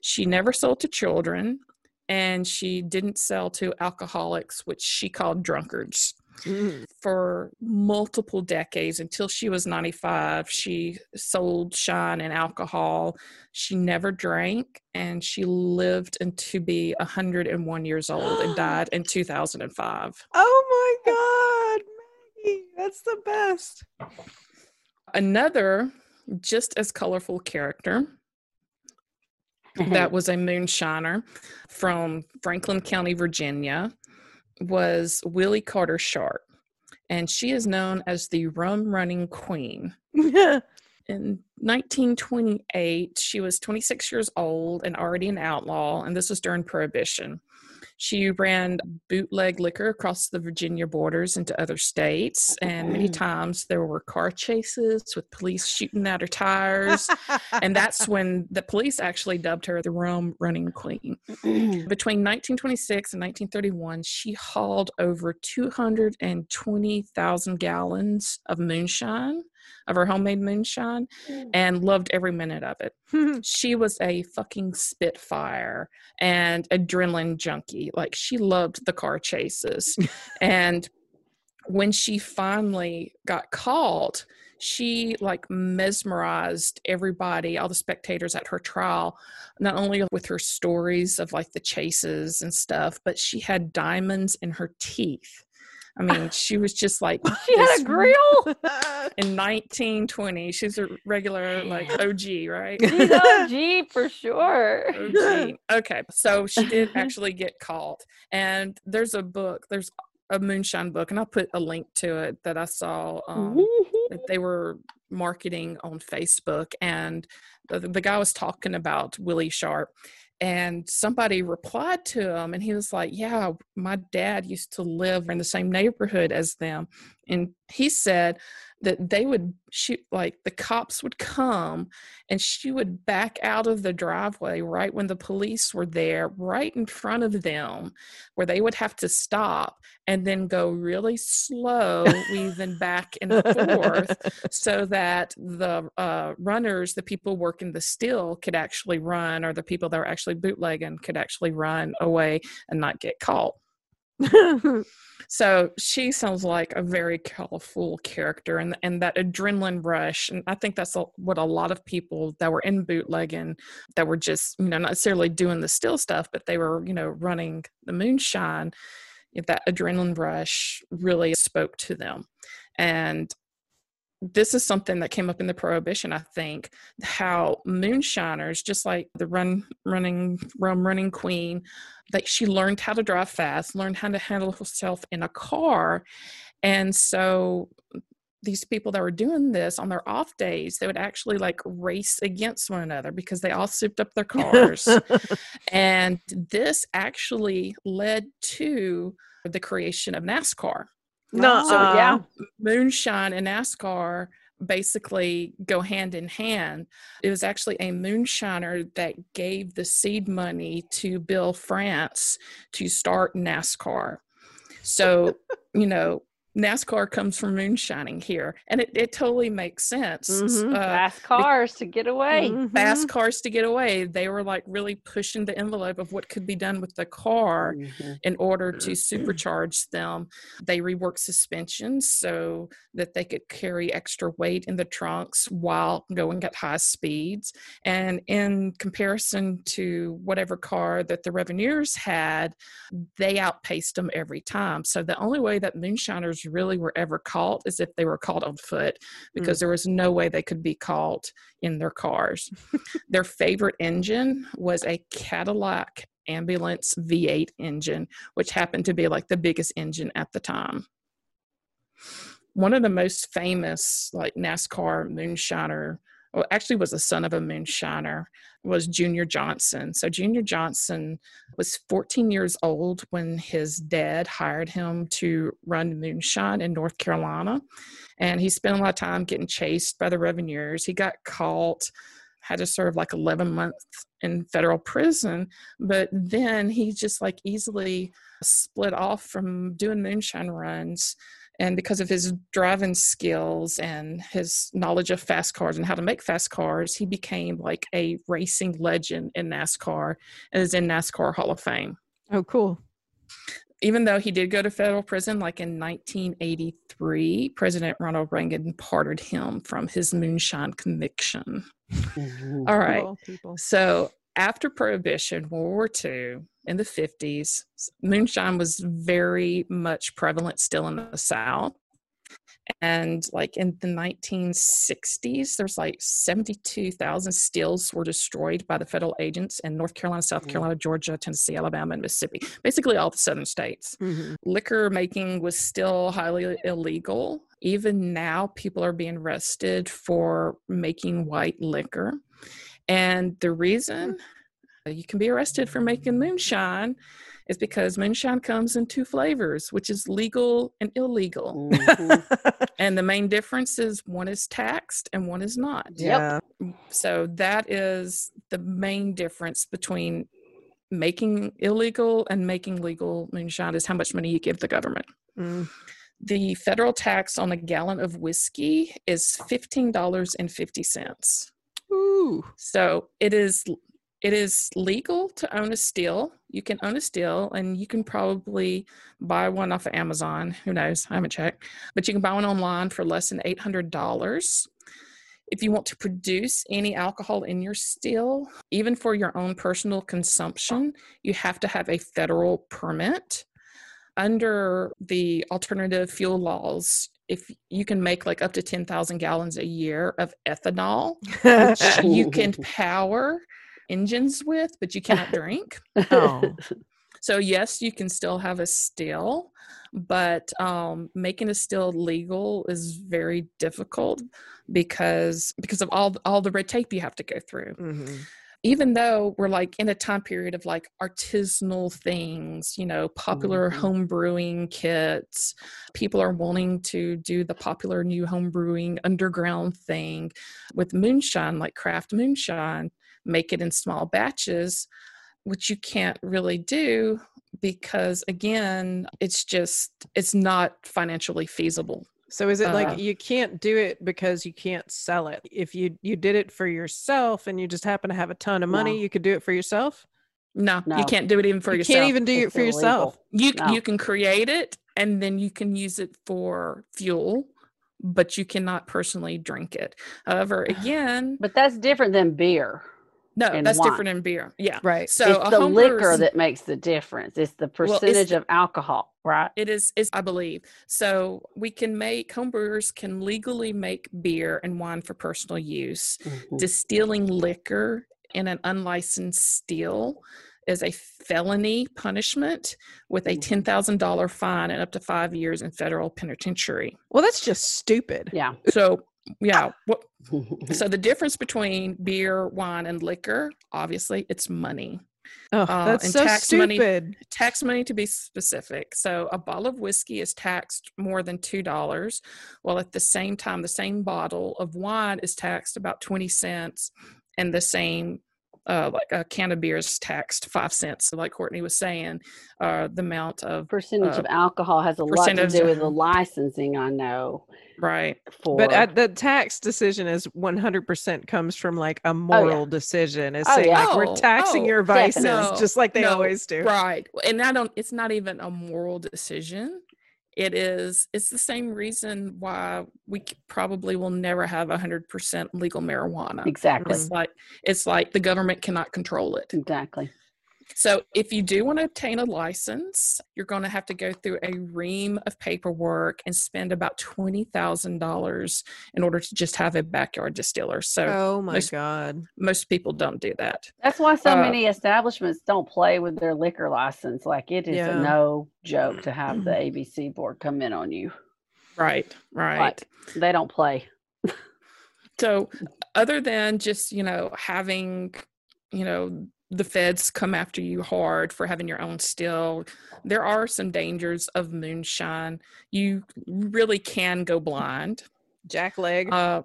She never sold to children, and she didn't sell to alcoholics, which she called drunkards Mm. for multiple decades until she was 95 she sold shine and alcohol. She never drank and she lived and to be 101 years old and *gasps* died in 2005 Oh my God, Maggie, that's the best. another just as colorful character that was a moonshiner from franklin county virginia was Willie Carter Sharpe and she is known as the rum running queen *laughs* in 1928, she was 26 years old and already an outlaw, and this was during Prohibition. She ran bootleg liquor across the Virginia borders into other states, oh, and many times there were car chases with police shooting at her tires. and that's *laughs* when the police actually dubbed her the rum running queen. *clears throat* Between 1926 and 1931, she hauled over 220,000 gallons of moonshine, of her homemade moonshine, mm. and loved every minute of it. *laughs* She was a fucking spitfire and adrenaline junkie. Like she loved the car chases. *laughs* and when she finally got caught, she like mesmerized everybody, all the spectators at her trial, not only with her stories of like the chases and stuff, but she had diamonds in her teeth. I mean, she was just like *laughs* she had a grill. *laughs* in 1920. She's a regular like OG, right? She's OG for sure. OG. *laughs* Okay, so she did actually get caught, and there's a book. There's a moonshine book, and I'll put a link to it that I saw um, that they were marketing on Facebook, and the, the guy was talking about Willie Sharpe. And somebody replied to him, and he was like, Yeah, my dad used to live in the same neighborhood as them. And he said, that they would shoot like the cops would come and she would back out of the driveway right when the police were there right in front of them where they would have to stop and then go really slow weaving back and forth *laughs* so that the uh, runners the people working the still could actually run or the people that were actually bootlegging could actually run away and not get caught *laughs* so she sounds like a very colorful character and, and that adrenaline rush. And I think that's a, what a lot of people that were in bootlegging that were just, you know, not necessarily doing the still stuff, but they were, you know, running the moonshine. That adrenaline rush really spoke to them. And this is something that came up in the prohibition i think how moonshiners just like the run running rum running queen that she learned how to drive fast learned how to handle herself in a car. And so these people that were doing this on their off days they would actually like race against one another because they all souped up their cars. *laughs* And this actually led to the creation of nascar no, so yeah, uh, moonshine and NASCAR basically go hand in hand. It was actually a moonshiner that gave the seed money to Bill France to start NASCAR. So, you know, NASCAR comes from moonshining here, and it, it totally makes sense. Mm-hmm. Uh, fast cars to get away. Mm-hmm. Fast cars to get away. They were like really pushing the envelope of what could be done with the car mm-hmm. in order to supercharge them. They reworked suspensions so that they could carry extra weight in the trunks while going at high speeds. And in comparison to whatever car that the Revenuers had, they outpaced them every time. So the only way that moonshiners really were ever caught is if they were caught on foot because mm. there was no way they could be caught in their cars. *laughs* their favorite engine was a Cadillac ambulance V8 engine, which happened to be like the biggest engine at the time. One of the most famous like NASCAR moonshiner well, actually was the son of a moonshiner, was Junior Johnson. So Junior Johnson was 14 years old when his dad hired him to run moonshine in North Carolina. And he spent a lot of time getting chased by the revenuers. He got caught, had to serve like 11 months in federal prison, but then he just like easily split off from doing moonshine runs and because of his driving skills and his knowledge of fast cars and how to make fast cars, he became like a racing legend in NASCAR and is in NASCAR Hall of Fame. Oh, cool. Even though he did go to federal prison, like in 1983, President Ronald Reagan pardoned him from his moonshine conviction. All right. Cool, so after Prohibition, World War II, in the 50s, moonshine was very much prevalent still in the South. And like in the 1960s, there's like 72,000 stills were destroyed by the federal agents in North Carolina, South mm. Carolina, Georgia, Tennessee, Alabama, and Mississippi. Basically, all the southern states. Mm-hmm. Liquor making was still highly illegal. Even now, people are being arrested for making white liquor. And the reason mm. You can be arrested for making moonshine is because moonshine comes in two flavors, which is legal and illegal. Mm-hmm. and the main difference is one is taxed and one is not. Yeah. So that is the main difference between making illegal and making legal moonshine is how much money you give the government. Mm. The federal tax on a gallon of whiskey is $15.50. Ooh. So it is it is legal to own a still. You can own a still and you can probably buy one off of Amazon. Who knows? I haven't checked. But you can buy one online for less than $800. If you want to produce any alcohol in your still, even for your own personal consumption, you have to have a federal permit. Under the alternative fuel laws, if you can make like up to 10,000 gallons a year of ethanol, which *laughs* you can power engines with, but you cannot drink. Oh. *laughs* So yes, you can still have a still, but um, making a still legal is very difficult because because of all all the red tape you have to go through. Mm-hmm. even though we're like in a time period of like artisanal things, you know, popular Mhm. home brewing kits, people are wanting to do the popular new home brewing underground thing with moonshine, like craft moonshine, make it in small batches, which you can't really do because again, it's just it's not financially feasible. So is it Uh, like you can't do it because you can't sell it? If you you did it for yourself and you just happen to have a ton of money, No. you could do it for yourself. No, No. you can't do it even for you yourself. You can't even do it It's for yourself. you No. you can create it and then you can use it for fuel but you cannot personally drink it however *sighs* again But that's different than beer. No and that's wine. different in beer yeah Right. so it's a the liquor brewer's- that makes the difference. It's the Well, it's percentage of alcohol, right? it is is i believe so we can make homebrewers can legally make beer and wine for personal use Mhm. distilling liquor in an unlicensed still is a felony punishment with a Mhm. $10,000 fine and up to five years in federal penitentiary. Well, that's just stupid. Yeah. So, yeah, what, *laughs* so the difference between beer, wine, and liquor, obviously, it's money. Oh, Uh, that's and so tax money- stupid. Tax money to be specific. So, a bottle of whiskey is taxed more than $2, while at the same time, the same bottle of wine is taxed about 20 cents, and the same uh, like a can of beer is taxed five cents. So, like Courtney was saying, uh, the amount of percentage uh, of alcohol has a lot to do with the licensing. I know right, for. But at the tax decision is 100% comes from like a moral decision. It's Oh, saying yeah. like we're Oh, taxing oh, your vices definitely. just like they No, always do. right, and I don't. It's not even a moral decision. It is. It's the same reason why we probably will never have hundred percent legal marijuana. exactly. It's like it's like the government cannot control it. Exactly. So if you do want to obtain a license, you're going to have to go through a ream of paperwork and spend about twenty thousand dollars in order to just have a backyard distiller. So Oh my most- god. most people don't do that. That's why so Uh, many establishments don't play with their liquor license. Like it is Yeah. a no joke to have the *clears throat* ABC board come in on you. Right. Right. They don't play. So, other than just, you know, having, you know, the feds come after you hard for having your own still, there are some dangers of moonshine. You really can go blind. Jack leg. Uh,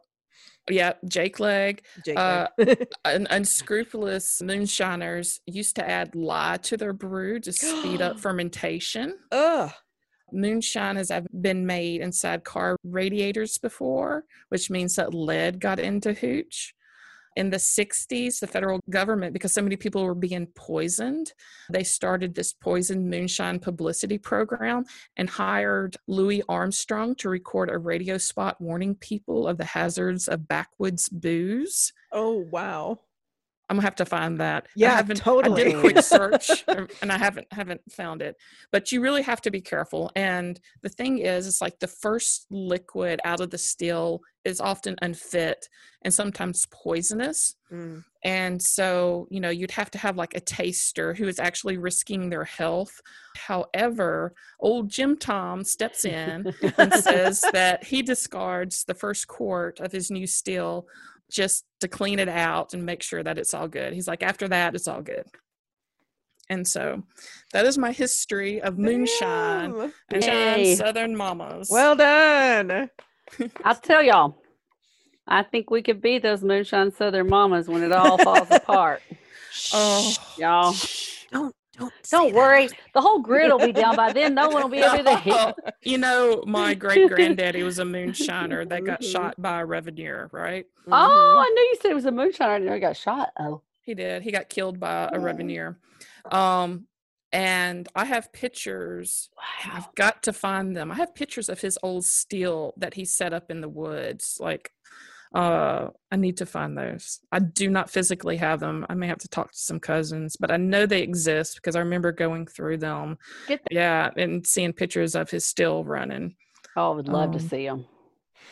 yeah, Jake leg. Jake uh, leg. *laughs* Un- unscrupulous moonshiners used to add lye to their brew to speed up *gasps* fermentation. Ugh. Moonshine has been made inside car radiators before, which means that lead got into hooch. In the 60s, the federal government, because so many people were being poisoned, they started this poison moonshine publicity program and hired Louis Armstrong to record a radio spot warning people of the hazards of backwoods booze. Oh wow. I'm gonna have to find that. Yeah, I haven't- I did a quick search uh, and I haven't haven't found it. But you really have to be careful. And the thing is, it's like the first liquid out of the still is often unfit and sometimes poisonous. Mm. And so, you know, you'd have to have like a taster who is actually risking their health. However, old Jim Tom steps in and says *laughs* that he discards the first quart of his new still just to clean it out and make sure that it's all good. He's like, after that, it's all good. And so that is my history of moonshine Damn. and Yay. Southern Mamas. Well done. I'll tell y'all. I think we could be those moonshine southern mamas when it all falls apart. *laughs* oh, Y'all, Don't don't don't worry. The whole grid will be down by then. No one will be able to hit. you know, my great granddaddy was a moonshiner that got Mhm. shot by a revenuer, right? Mm-hmm. Oh, I knew you said it was a moonshiner. I didn't know he got shot. Oh, He did. He got killed by a Oh. revenuer. Um, and I have pictures. wow. I've got to find them. I have pictures of his old steel that he set up in the woods. Like, uh, I need to find those. I do not physically have them. I may have to talk to some cousins, but I know they exist because I remember going through them. Get the- Yeah, and seeing pictures of his still running. Oh, I would love to Um, see them.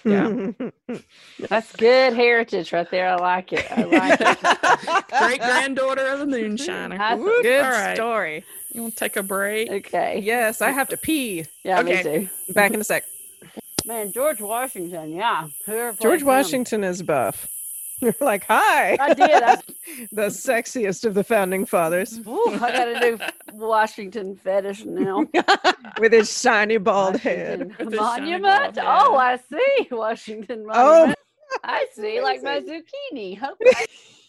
Yeah. *laughs* That's good heritage right there. I like it. I like it. *laughs* Great *laughs* granddaughter of a moonshiner. I- Woo, Good All right. story. You want to take a break? Okay. Yes, I have to pee. Yeah, Okay. me too. Back in a sec. Man, George Washington. Yeah. Whoever George played him. Washington is buff. *laughs* You're like, hi. I did. I, *laughs* the sexiest of the founding fathers ooh, I got a new Washington fetish now. *laughs* with his shiny bald head. Washington With his shiny Monument. bald Oh. I see. Washington Oh, I see. Like my zucchini. Okay.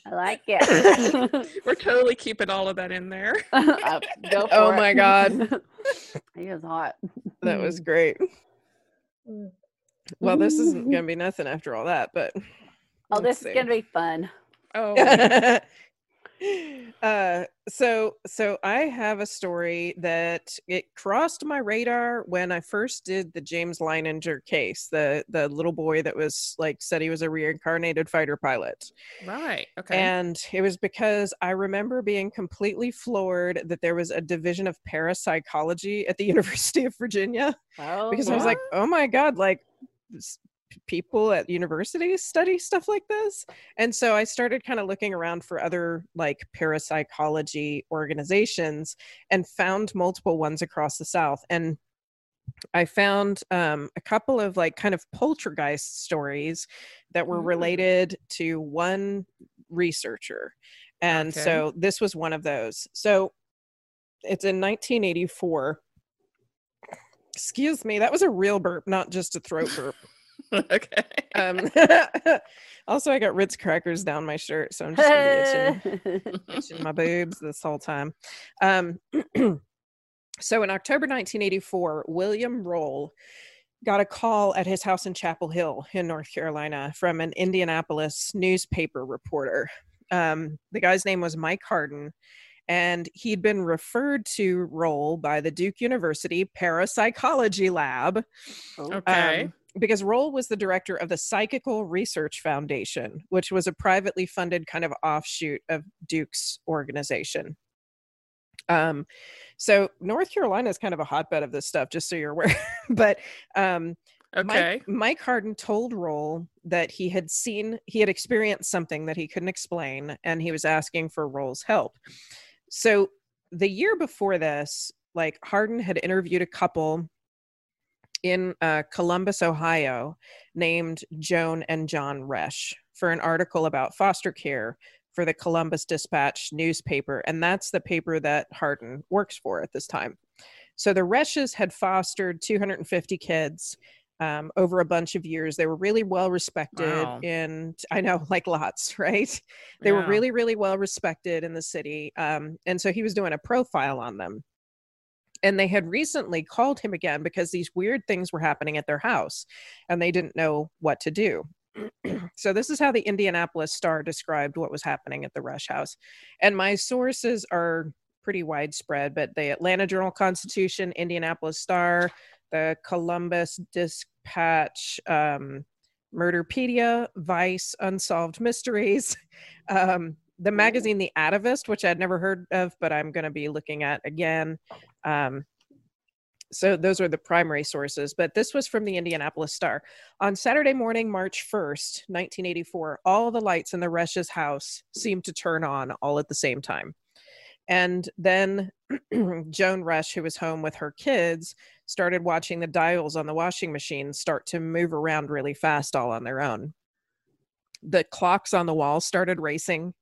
I like it. We're totally keeping all of that in there. Uh, Go for Oh it. my God. he is hot. that was great. Well, this isn't going to be nothing after all that, but Oh, let's this is gonna be fun. Oh, *laughs* uh so so i have a story that it crossed my radar when i first did the james leininger case the the little boy that was like said he was a reincarnated fighter pilot right. Okay. and it was because i remember being completely floored that there was a division of parapsychology at the *laughs* university of virginia Oh, because i was like oh my god like s- p- people at universities study stuff like this and so i started kind of looking around for other like parapsychology organizations and found multiple ones across the south and i found um, a couple of like kind of poltergeist stories that were Mm. related to one researcher and Okay. so this was one of those so it's in 1984 excuse me that was a real burp not just a throat burp *laughs* okay. um, *laughs* *laughs* also, I got Ritz crackers down my shirt, so I'm just gonna be itching, itching my boobs this whole time. Um, *clears throat* so in October 1984, William Roll got a call at his house in Chapel Hill in North Carolina from an Indianapolis newspaper reporter. Um, the guy's name was Mike Harden, and he'd been referred to Roll by the Duke University Parapsychology Lab Okay. um, because Roll was the director of the Psychical Research Foundation, which was a privately funded kind of offshoot of Duke's organization. Um, so North Carolina is kind of a hotbed of this stuff, just so you're aware. *laughs* but um, okay. Mike, Mike Harden told Roll that he had seen, he had experienced something that he couldn't explain, and he was asking for Roll's help. So the year before this, like Harden had interviewed a couple in uh, Columbus, Ohio, named Joan and John Resch for an article about foster care for the Columbus Dispatch newspaper. And that's the paper that Harden works for at this time. So the Resches had fostered 250 kids um, over a bunch of years. They were really well respected Wow. in, I know, *laughs* like lots, right? They were really, really well respected in the city. Um, and so he was doing a profile on them. And they had recently called him again because these weird things were happening at their house and they didn't know what to do. *clears throat* so, this is how the Indianapolis Star described what was happening at the Rush House. And my sources are pretty widespread, but the Atlanta Journal Constitution, Indianapolis Star, the Columbus Dispatch, um, Murderpedia, Vice, Unsolved Mysteries, *laughs* um, the magazine The Atavist, which I'd never heard of, but I'm going to be looking at again. Um, so those are the primary sources, but this was from the Indianapolis Star. On Saturday morning, March 1st, 1984, all the lights in the Rush's house seemed to turn on all at the same time. And then *clears throat* Joan Rush, who was home with her kids, started watching the dials on the washing machine start to move around really fast all on their own. The clocks on the wall started racing.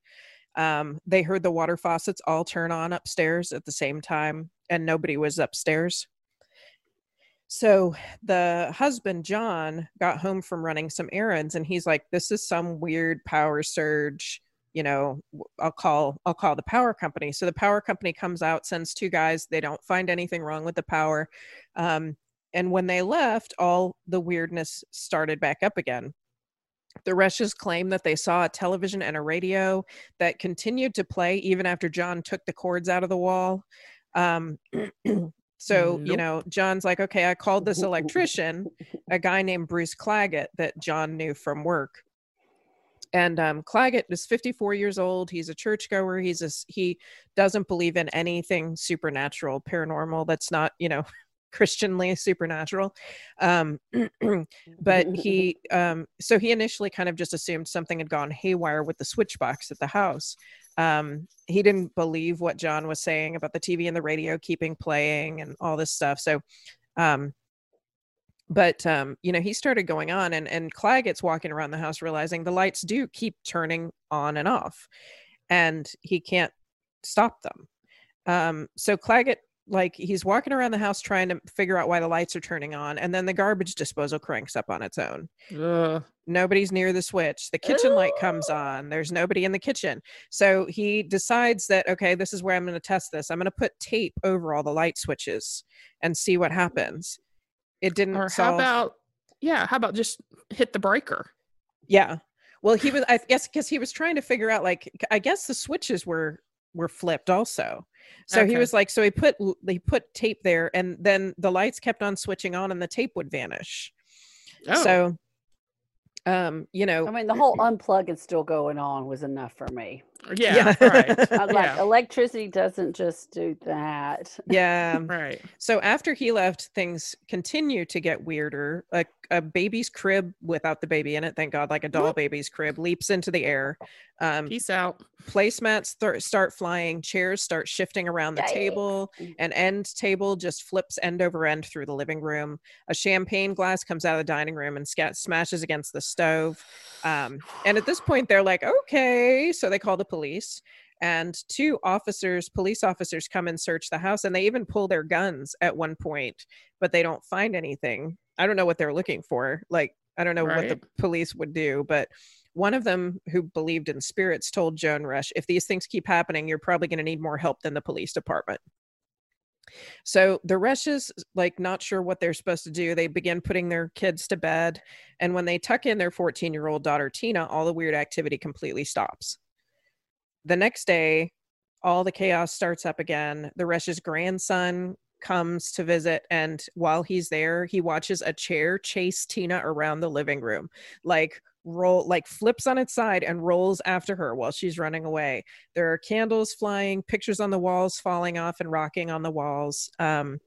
Um, they heard the water faucets all turn on upstairs at the same time, and nobody was upstairs. So the husband, John, got home from running some errands, and he's like, This is some weird power surge you know I'll call i'll call the power company so the power company comes out sends two guys they don't find anything wrong with the power um, and when they left all the weirdness started back up again the Rushes claim that they saw a television and a radio that continued to play even after John took the cords out of the wall. Um, *clears throat* so, you know, John's like, okay, I called this *laughs* electrician, a guy named Bruce Claggett that John knew from work and um, Claggett is 54 years old. He's a churchgoer. He's a, he doesn't believe in anything supernatural, paranormal. That's not you know *laughs* Christianly supernatural. Um, *clears throat* but *laughs* he um, so he initially kind of just assumed something had gone haywire with the switch box at the house. Um, he didn't believe what John was saying about the TV and the radio keeping playing and all this stuff. So um, but um, you know, he started going on, and and Claggett's walking around the house, realizing the lights do keep turning on and off, and he can't stop them. Um, so Claggett like he's walking around the house trying to figure out why the lights are turning on and then the garbage disposal cranks up on its own. Nobody's near the switch. The kitchen light comes on. There's nobody in the kitchen. So he decides that okay this is where i'm going to test this. I'm going to put tape over all the light switches and see what happens. It didn't Or how solve- about yeah, how about just hit the breaker? yeah. Well he was i guess because he was trying to figure out like i guess the switches were were flipped also. So he was like so he put l- he put tape there and then the lights kept on switching on and the tape would vanish. Oh, so um you know I mean, the whole unplug unplugging still going on was enough for me. Yeah, yeah. right. *laughs* Like, Yeah. electricity doesn't just do that. yeah Right. so after he left things continue to get weirder like a baby's crib without the baby in it thank god like a doll Whoop. baby's crib leaps into the air um Peace out. placemats th- start flying chairs start shifting around the Yikes. table an end table just flips end over end through the living room a champagne glass comes out of the dining room and scat- smashes against the stove um, and at this point they're like okay so they call the police and two officers police officers come and search the house and they even pull their guns at one point but they don't find anything. I don't know what they're looking for like i don't know what the police would do but one of them who believed in spirits told joan rush if these things keep happening you're probably going to need more help than the police department. So the rushes like not sure what they're supposed to do. They begin putting their kids to bed and when they tuck in their 14 year old daughter tina all the weird activity completely stops the next day all the chaos starts up again. The rush's grandson comes to visit and while he's there he watches a chair chase tina around the living room like roll like flips on its side and rolls after her while she's running away. There are candles flying pictures on the walls falling off and rocking on the walls. Um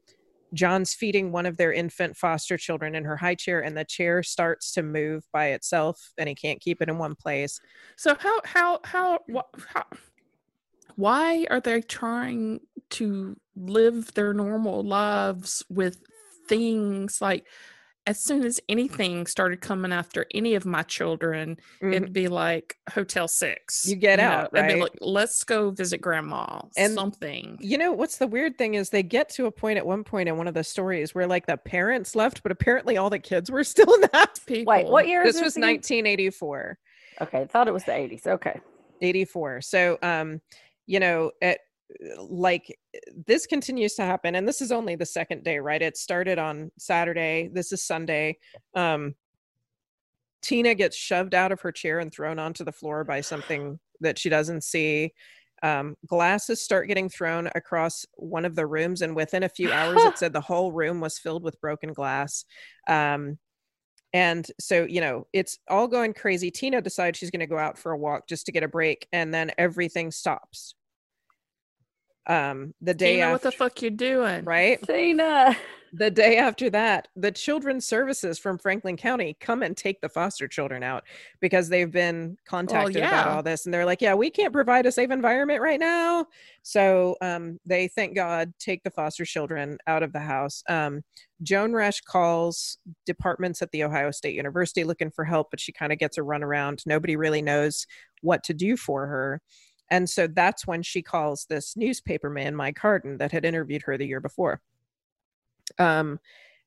john's feeding one of their infant foster children in her high chair and the chair starts to move by itself and he can't keep it in one place. So how how how, wh- how why are they trying to live their normal lives with things like as soon as anything started coming after any of my children, Mhm. it'd be like Hotel Six. You get out, It'd be right? like, let's go visit grandma. And something. You know, what's the weird thing is they get to a point at one point in one of the stories where like the parents left, but apparently all the kids were *laughs* still in the house. People. Wait, what year is This was 1984. Okay, I thought it was the 80s. Okay. 84. So, um, you know, it like this continues to happen, and this is only the second day, right? It started on Saturday. This is Sunday. Um, Tina gets shoved out of her chair and thrown onto the floor by something that she doesn't see. Um, glasses start getting thrown across one of the rooms, and within a few hours, it *laughs* said the whole room was filled with broken glass. Um, and so, you know, it's all going crazy. Tina decides she's going to go out for a walk just to get a break, and then everything stops. Um, the day Tina, after, what the fuck you doing? right? Tina. The day after that, the children's services from Franklin County come and take the foster children out because they've been contacted about yeah. all this, and they're like, "Yeah, we can't provide a safe environment right now." So um, they, thank God, take the foster children out of the house. Um, Joan Resch calls departments at the Ohio State University looking for help, but she kind of gets a runaround. Nobody really knows what to do for her. And so that's when she calls this newspaper man, Mike Harden, that had interviewed her the year before. Um,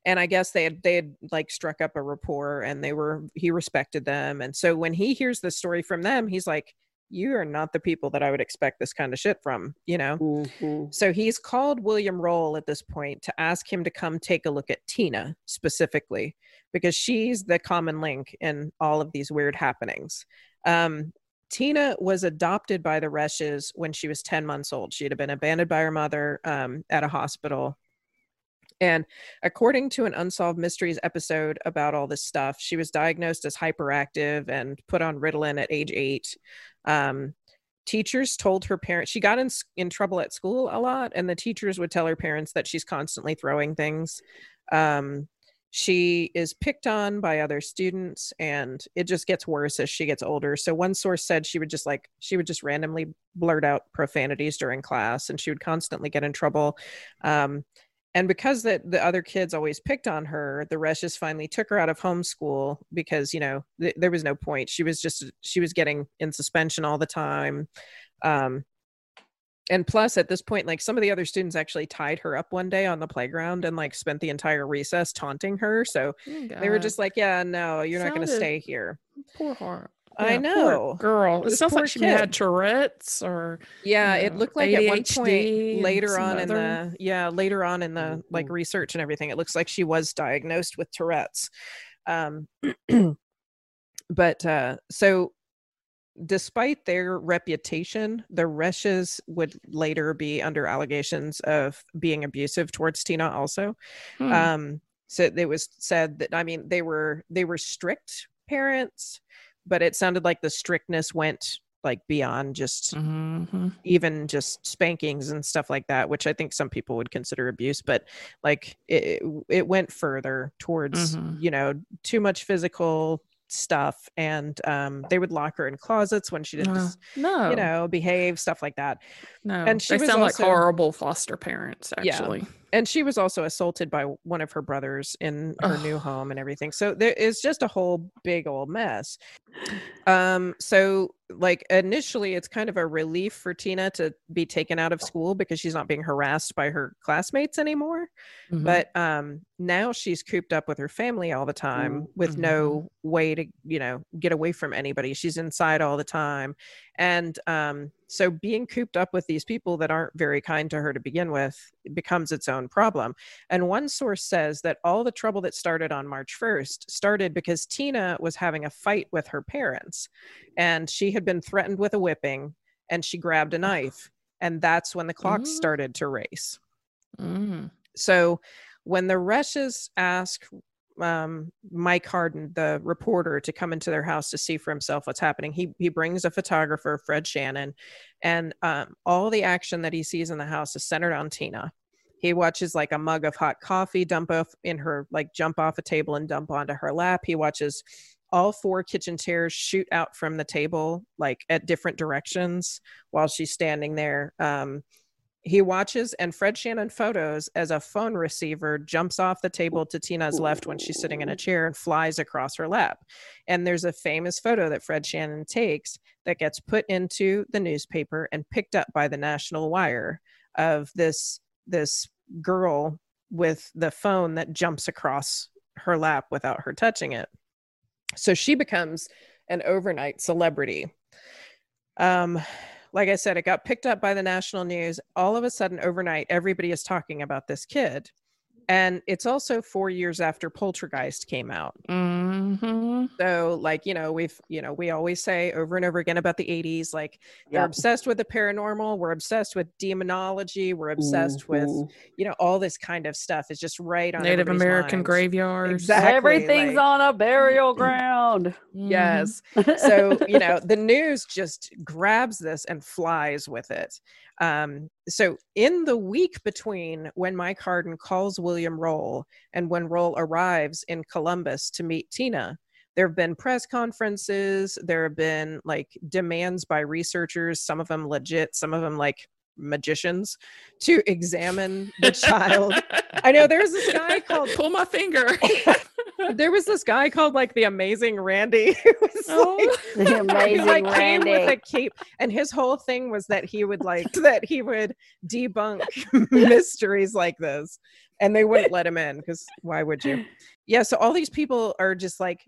and I guess they had they had like struck up a rapport and they were he respected them. And so when he hears the story from them, he's like, You are not the people that I would expect this kind of shit from, you know? Mhm. So he's called William Roll at this point to ask him to come take a look at Tina specifically because she's the common link in all of these weird happenings. Um, Tina was adopted by the Resches when she was 10 months old. She had been abandoned by her mother um, at a hospital. And according to an Unsolved Mysteries episode about all this stuff, she was diagnosed as hyperactive and put on Ritalin at age eight. Um, teachers told her parents she got in in trouble at school a lot and the teachers would tell her parents that she's constantly throwing things um she is picked on by other students and it just gets worse as she gets older. So one source said she would just like she would just randomly blurt out profanities during class and she would constantly get in trouble. Um and because that the other kids always picked on her the Resches finally took her out of homeschool because you know th- there was no point. She was just she was getting in suspension all the time. Um and plus at this point like some of the other students actually tied her up one day on the playground and like spent the entire recess taunting her so Oh, they were just like yeah no you're not going to stay here poor heart. I Yeah, poor know. girl. It sounds like she had. Tourette's or yeah you it looked like at one ADHD point later on in the yeah later on in the like Mhm. research and everything it looks like she was diagnosed with tourette's um *clears throat* but uh so despite their reputation the resches would later be under allegations of being abusive towards tina also Hmm. um so it was said that i mean they were they were strict parents but it sounded like the strictness went like beyond just Mhm. even just spankings and stuff like that which i think some people would consider abuse but like it, it went further towards Mhm. you know too much physical stuff and um they would lock her in closets when she didn't No, you know behave stuff like that no. and she they was sound also- like horrible foster parents. Yeah. And she was also assaulted by one of her brothers in her new home and everything so there is just a whole big old mess. Um so like initially it's kind of a relief for tina to be taken out of school because she's not being harassed by her classmates anymore Mhm. but um now she's cooped up with her family all the time Mm, with no way to you know get away from anybody. She's inside all the time and um so being cooped up with these people that aren't very kind to her to begin with becomes its own problem and one source says that all the trouble that started on march 1st started because tina was having a fight with her parents and she had been threatened with a whipping and she grabbed a knife and that's when the clock Mm. started to race Mm. so when the Rushes ask um, Mike Harden, the reporter, to come into their house to see for himself what's happening, he he brings a photographer, Fred Shannon, and um, all the action that he sees in the house is centered on Tina. He watches like a mug of hot coffee dump off in her, like jump off a table and dump onto her lap. He watches all four kitchen chairs shoot out from the table, like at different directions while she's standing there. Um, he watches and Fred Shannon photos as a phone receiver jumps off the table to Tina's left when she's sitting in a chair and flies across her lap. And there's a famous photo that Fred Shannon takes that gets put into the newspaper and picked up by the National Wire of this this girl with the phone that jumps across her lap without her touching it. So she becomes an overnight celebrity. Um like I said, it got picked up by the national news. All of a sudden, overnight, everybody is talking about this kid. And it's also four years after Poltergeist came out. Mhm. So, like, you know, we've, you know, we always say over and over again about the 80s, like, they're obsessed with the paranormal. We're obsessed with demonology. We're obsessed with, Mhm. you know, all this kind of stuff is just right on Native American minds. graveyards. Exactly. Everything's like- on a burial ground. Yes. so you know *laughs* the news just grabs this and flies with it um, so in the week between when mike harden calls william roll and when roll arrives in columbus to meet tina there have been press conferences there have been like demands by researchers some of them legit some of them like magicians to examine the *laughs* child i know there's this guy *laughs* called Pull my finger. *laughs* there was this guy called like the amazing Randi who was Oh. like the he amazing like came with a cape and his whole thing was that he would like that he would debunk mysteries like this and they wouldn't let him in because why would you yeah so all these people are just like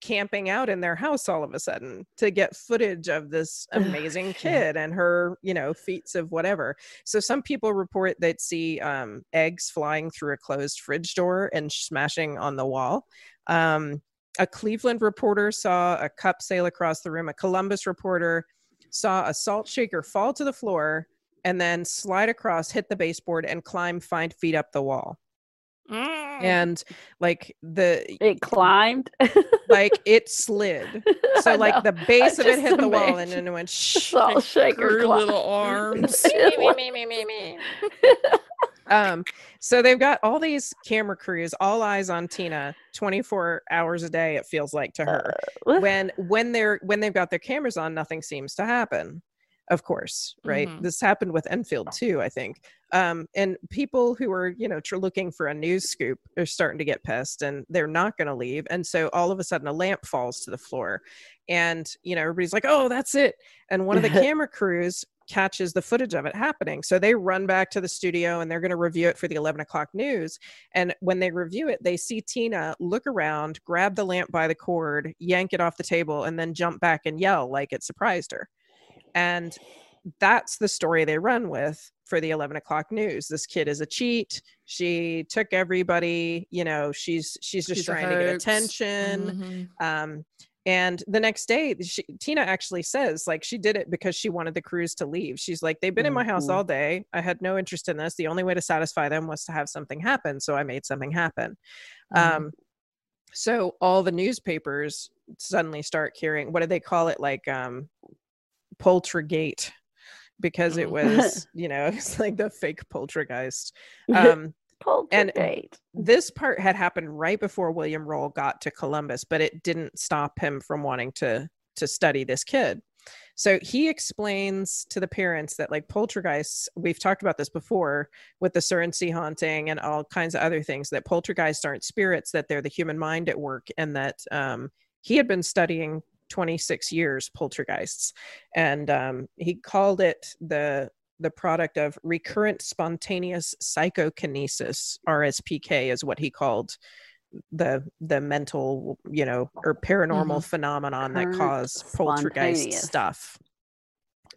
camping out in their house all of a sudden to get footage of this amazing kid and her you know feats of whatever so some people report that see um, eggs flying through a closed fridge door and smashing on the wall um, a Cleveland reporter saw a cup sail across the room. A Columbus reporter saw a salt shaker fall to the floor and then slide across, hit the baseboard, and climb five feet up the wall. Mm. And like the It climbed. like it slid. *laughs* So like the base of it hit the wall and imagine then it went the shh. salt shaker Her climb. little *laughs* arms. um so they've got all these camera crews all eyes on tina 24 hours a day it feels like to her Uh, when when they're when they've got their cameras on nothing seems to happen of course, right? Mhm. This happened with Enfield too, I think. Um, and people who are, you know, tr- looking for a news scoop are starting to get pissed and they're not going to leave. And so all of a sudden a lamp falls to the floor and, you know, everybody's like, oh, that's it. And one of the *laughs* camera crews catches the footage of it happening. So they run back to the studio and they're going to review it for the 11 o'clock news. And when they review it, they see Tina look around, grab the lamp by the cord, yank it off the table, and then jump back and yell like it surprised her. And that's the story they run with for the 11 o'clock news. This kid is a cheat. She took everybody you know she's she's just She's trying to get attention. Mhm. um and the next day she, tina actually says like she did it because she wanted the crews to leave. She's like they've been in my house Mhm. all day. I had no interest in this. The only way to satisfy them was to have something happen. So i made something happen. Mhm. um so all the newspapers suddenly start carrying what do they call it? Like um poltergate because it Mm. was you know *laughs* it's like the fake poltergeist *laughs* um Poltergeist. this part had happened right before William Roll got to Columbus, but it didn't stop him from wanting to to study this kid. So he explains to the parents that like poltergeists, we've talked about this before with the Surrey haunting and all kinds of other things, that poltergeists aren't spirits, that they're the human mind at work, and that um, he had been studying 26 years poltergeists, and um, he called it the the product of recurrent spontaneous psychokinesis rspk is what he called the the mental you know or paranormal phenomenon that Recurrent cause poltergeist stuff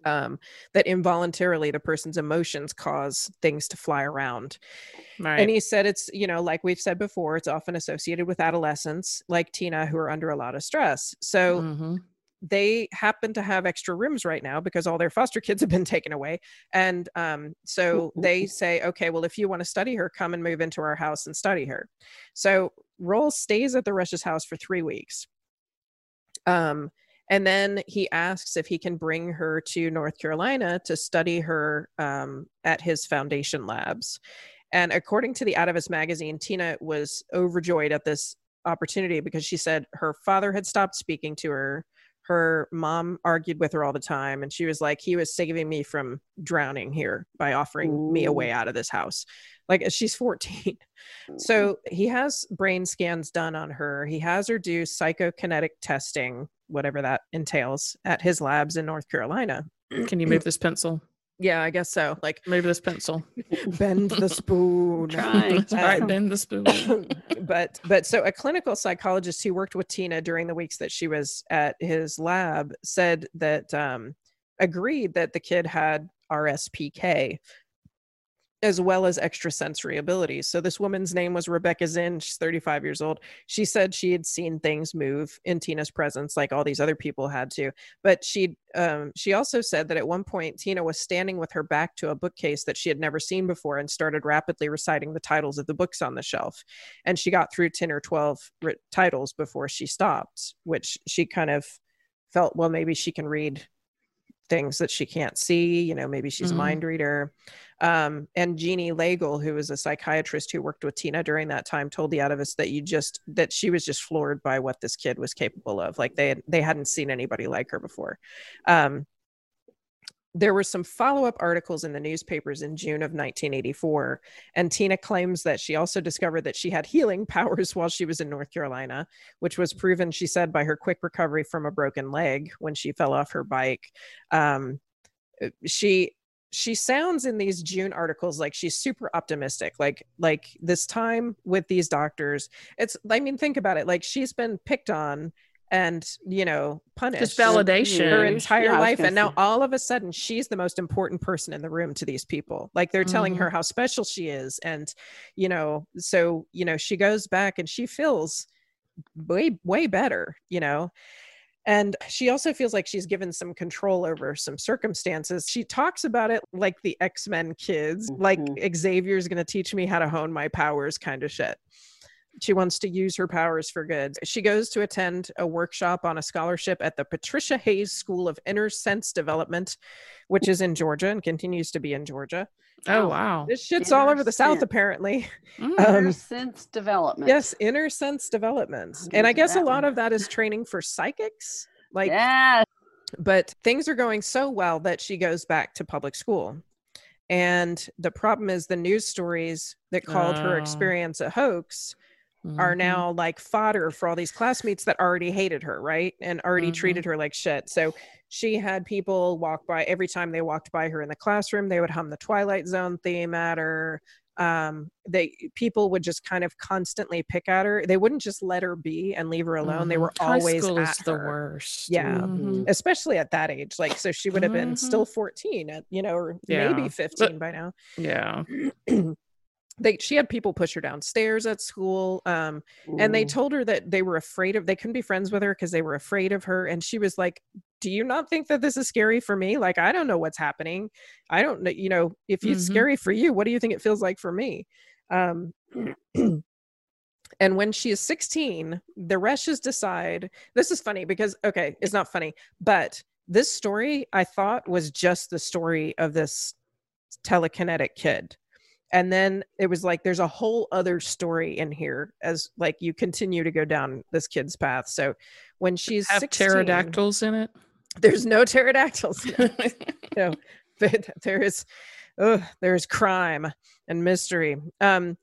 um that involuntarily the person's emotions cause things to fly around. Right. and he said it's you know like we've said before it's often associated with adolescents like tina who are under a lot of stress. So Mhm. they happen to have extra rooms right now because all their foster kids have been *laughs* taken away. And um, so *laughs* they say okay well if you want to study her come and move into our house and study her. So roll stays at the rush's house for three weeks. Um, and then he asks if he can bring her to north carolina to study her um, at his foundation labs. And according to the Atavist magazine tina was overjoyed at this opportunity because she said her father had stopped speaking to her her mom argued with her all the time and she was like he was saving me from drowning here by offering me a way out of this house like she's 14 *laughs* so he has brain scans done on her he has her do psychokinetic testing whatever that entails at his labs in north carolina *clears throat* Can you move this pencil? yeah i guess so like Move this pencil. *laughs* bend the spoon Trying. That's. Um, Bend the spoon. *laughs* but but so a clinical psychologist who worked with Tina during the weeks that she was at his lab said that um, agreed that the kid had RSPK as well as extrasensory abilities. So this woman's name was Rebecca Zinn. She's 35 years old. She said she had seen things move in Tina's presence, like all these other people had to. But she um, she also said that at one point Tina was standing with her back to a bookcase that she had never seen before and started rapidly reciting the titles of the books on the shelf. And she got through 10 or 12 ri- titles before she stopped, which she kind of felt, well, maybe she can read things that she can't see you know maybe she's a Mhm. mind reader. Um, and jeannie Lagel, who was a psychiatrist who worked with tina during that time told the us that you just that she was just floored by what this kid was capable of. Like they had, they hadn't seen anybody like her before. Um, there were some follow-up articles in the newspapers in june of 1984 and tina claims that she also discovered that she had healing *laughs* powers while she was in north carolina which was proven she said by her quick recovery from a broken leg when she fell off her bike. Um, uh, she she sounds in these june articles like she's super optimistic like like this time with these doctors it's i mean think about it like she's been picked on and you know punished Just validation. her entire I was life and now say. all of a sudden she's the most important person in the room to these people like they're telling Mhm. her how special she is and you know so you know she goes back and she feels way way better you know and she also feels like she's given some control over some circumstances. She talks about it like the X Men kids, like Xavier's going to teach me how to hone my powers kind of shit. She wants to use her powers for good. She goes to attend a workshop on a scholarship at the Patricia Hayes School of Inner Sense Development, which is in Georgia and continues to be in Georgia. Oh wow. This shit's all over the South, Sense. apparently. Mm. Um, Inner sense development. Yes, inner sense development. And I guess a lot one. of that is training for psychics. Like, yeah. but things are going so well that she goes back to public school. And the problem is the news stories that called her Oh. experience a hoax are Mhm. now like fodder for all these classmates that already hated her, right? And already Mhm. treated her like shit. So she had people walk by every time they walked by her in the classroom, they would hum the Twilight Zone theme at her. Um, they people would just kind of constantly pick at her. They wouldn't just let her be and leave her alone. They Mhm. were always school at is the worst. Yeah. Mhm. especially at that age like so she would have been Mhm. still 14 at you know or Yeah. maybe But- 15 by now Yeah. *clears throat* *clears throat* they she had people push her downstairs at school um and they told her that they were afraid of they couldn't be friends with her because they were afraid of her and she was like do you not think that this is scary for me? Like i don't know what's happening. I don't know you know if it's Mhm. scary for you what do you think it feels like for me? Um *clears throat* and when she is 16 the Resches decide this is funny because okay it's not funny but this story i thought was just the story of this telekinetic kid and then it was like there's a whole other story in here as like you continue to go down this kid's path so when she's Have 16, pterodactyls in it. there's no pterodactyls *laughs* no but there is ugh, there's crime and mystery um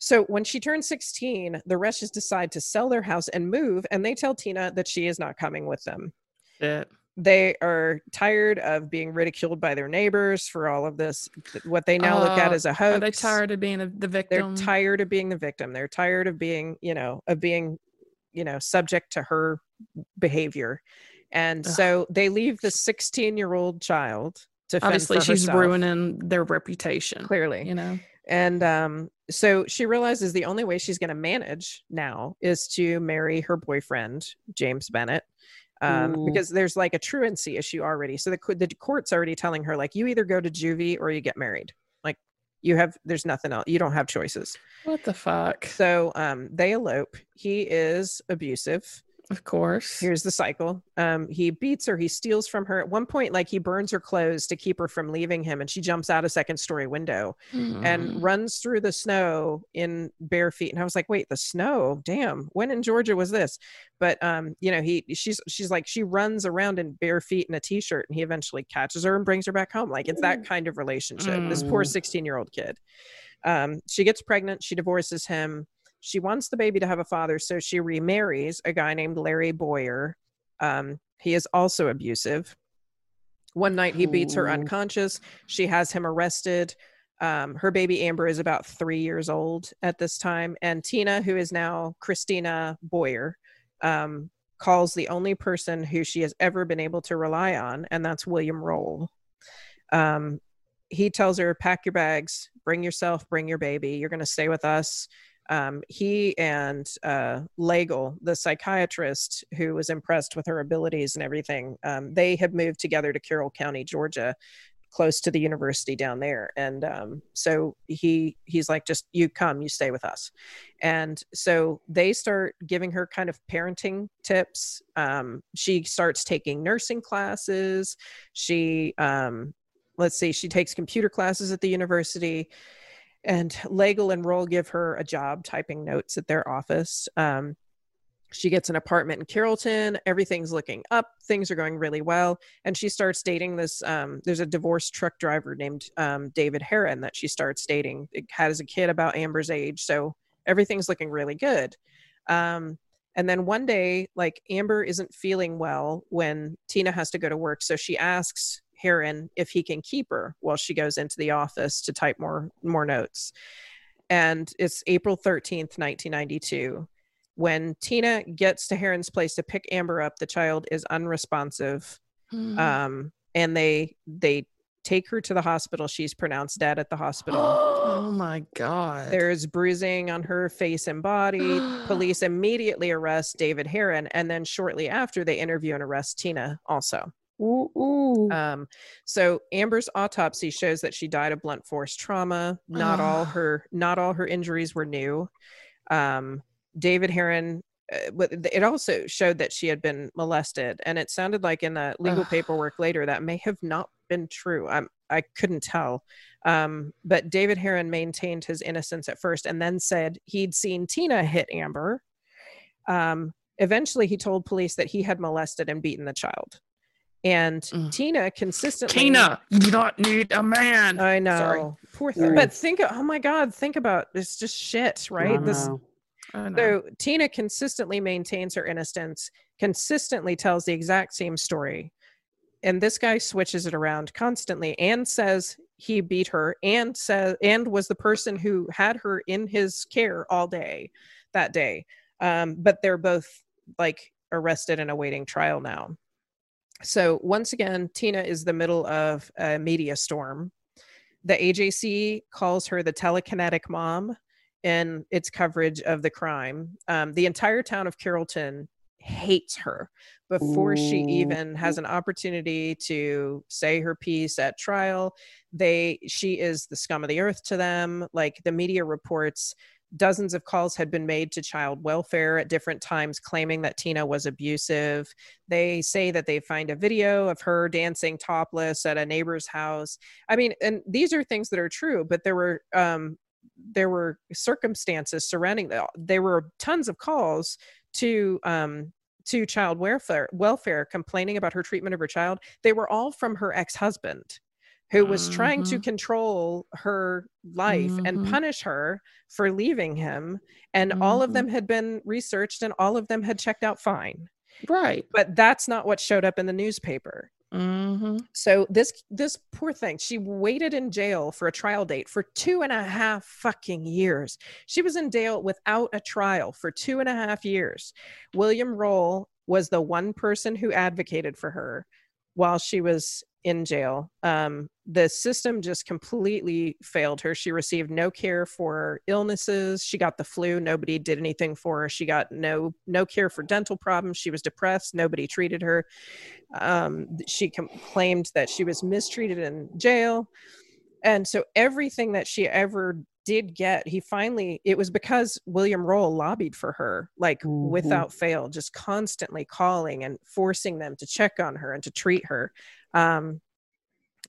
so when she turns 16 the Resches decide to sell their house and move and they tell tina that she is not coming with them Shit. They are tired of being ridiculed by their neighbors for all of this what they now look at Uh, as a hoax Are they tired of being the they're tired of being the victim they're tired of being you know of being you know subject to her behavior and Ugh. so they leave the 16 year old child to Obviously, she's herself, ruining their reputation. clearly You know. and um so she realizes the only way she's going to manage now is to marry her boyfriend james bennett um, Mm. because there's like a truancy issue already. So the, the court's already telling her like you either go to juvie or you get married. Like you have there's nothing else you don't have choices. What the fuck? so um they elope. He is abusive Of course. here's the cycle. Um he beats her he steals from her. At one point like he burns her clothes to keep her from leaving him and she jumps out a second story window Mm. and runs through the snow in bare feet. And i was like wait the snow? Damn. When in georgia was this? But um you know he she's she's like she runs around in bare feet in a t-shirt and he eventually catches her and brings her back home. Like it's that kind of relationship. This poor Mm. 16 year old kid. Um she gets pregnant she divorces him she wants the baby to have a father so she remarries a guy named larry boyer um he is also abusive one night he beats her unconscious she has him arrested um, her baby Amber is about three years old at this time, and Tina, who is now Christina Boyer, um, calls the only person who she has ever been able to rely on, and that's William Roll. Um, he tells her, "Pack your bags, bring yourself, bring your baby. You're going to stay with us." Um, he and uh, the psychiatrist who was impressed with her abilities and everything, um, they have moved together to Carroll County, Georgia, close to the university down there. And um, so he he's like just you come you stay with us. And so they start giving her kind of parenting tips. Um, she starts taking nursing classes. She um, let's see she takes computer classes at the university and Legel and Roll give her a job typing notes at their office um, she gets an apartment in Carrollton. Everything's looking up. Things are going really well. And she starts dating this. Um, there's a divorced truck driver named um, David Herin that she starts dating. It has a kid about Amber's age. So everything's looking really good. Um, and then one day, like Amber isn't feeling well when Tina has to go to work. So she asks Herin if he can keep her while she goes into the office to type more more notes. And it's April 13th, 1992 when Tina gets to Herin's place to pick Amber up, the child is unresponsive. Mhm. Um, and they they take her to the hospital. She's pronounced dead at the hospital. *gasps* oh my god. There's bruising on her face and body. *gasps* Police immediately arrest David Herin, and then shortly after, they interview and arrest Tina also. Ooh, ooh. Um, so Amber's autopsy shows that she died of blunt force trauma. Not all her not all her injuries were new. Um, David Herin. Uh, it also showed that she had been molested, and it sounded like in the legal Ugh. paperwork later that may have not been true. I'm I couldn't tell. Um, but David Herin maintained his innocence at first, and then said he'd seen Tina hit Amber. Um, eventually, he told police that he had molested and beaten the child And Mm. Tina consistently Tina, you do not need a man. I know. Sorry. Poor thing. Mm. But think oh my God, think about it's just shit, I right? This know. I know. so Tina consistently maintains her innocence, consistently tells the exact same story. And this guy switches it around constantly and says he beat her and says and was the person who had her in his care all day that day. Um, but they're both like arrested and awaiting trial now. So once again, Tina is the middle of a media storm. The AJC calls her the telekinetic mom in its coverage of the crime. Um, the entire town of Carrollton hates her before she even has an opportunity to say her piece at trial. They she is the scum of the earth to them. Like the media reports dozens of calls had been made to child welfare at different times claiming that Tina was abusive. They say that they find a video of her dancing topless at a neighbor's house. I mean, and these are things that are true, but there were um there were circumstances surrounding that. There were tons of calls to um to child welfare welfare complaining about her treatment of her child. They were all from her ex-husband who was trying to Mhm. control her life and Mhm. punish her for leaving him and all of Mhm. them had been researched and all of them had checked out fine right. but that's not what showed up in the newspaper hmm so this this poor thing she waited in jail for a trial date for two and a half fucking years she was in jail without a trial for two and a half years william roll was the one person who advocated for her while she was in jail. Um, the system just completely failed her. She received no care for illnesses. She got the flu. Nobody did anything for her. She got no no care for dental problems. She was depressed. Nobody treated her. Um, she com- claimed that she was mistreated in jail. And so everything that she ever did get he finally it was because william roll lobbied for her like Mhm. without fail just constantly calling and forcing them to check on her and to treat her um,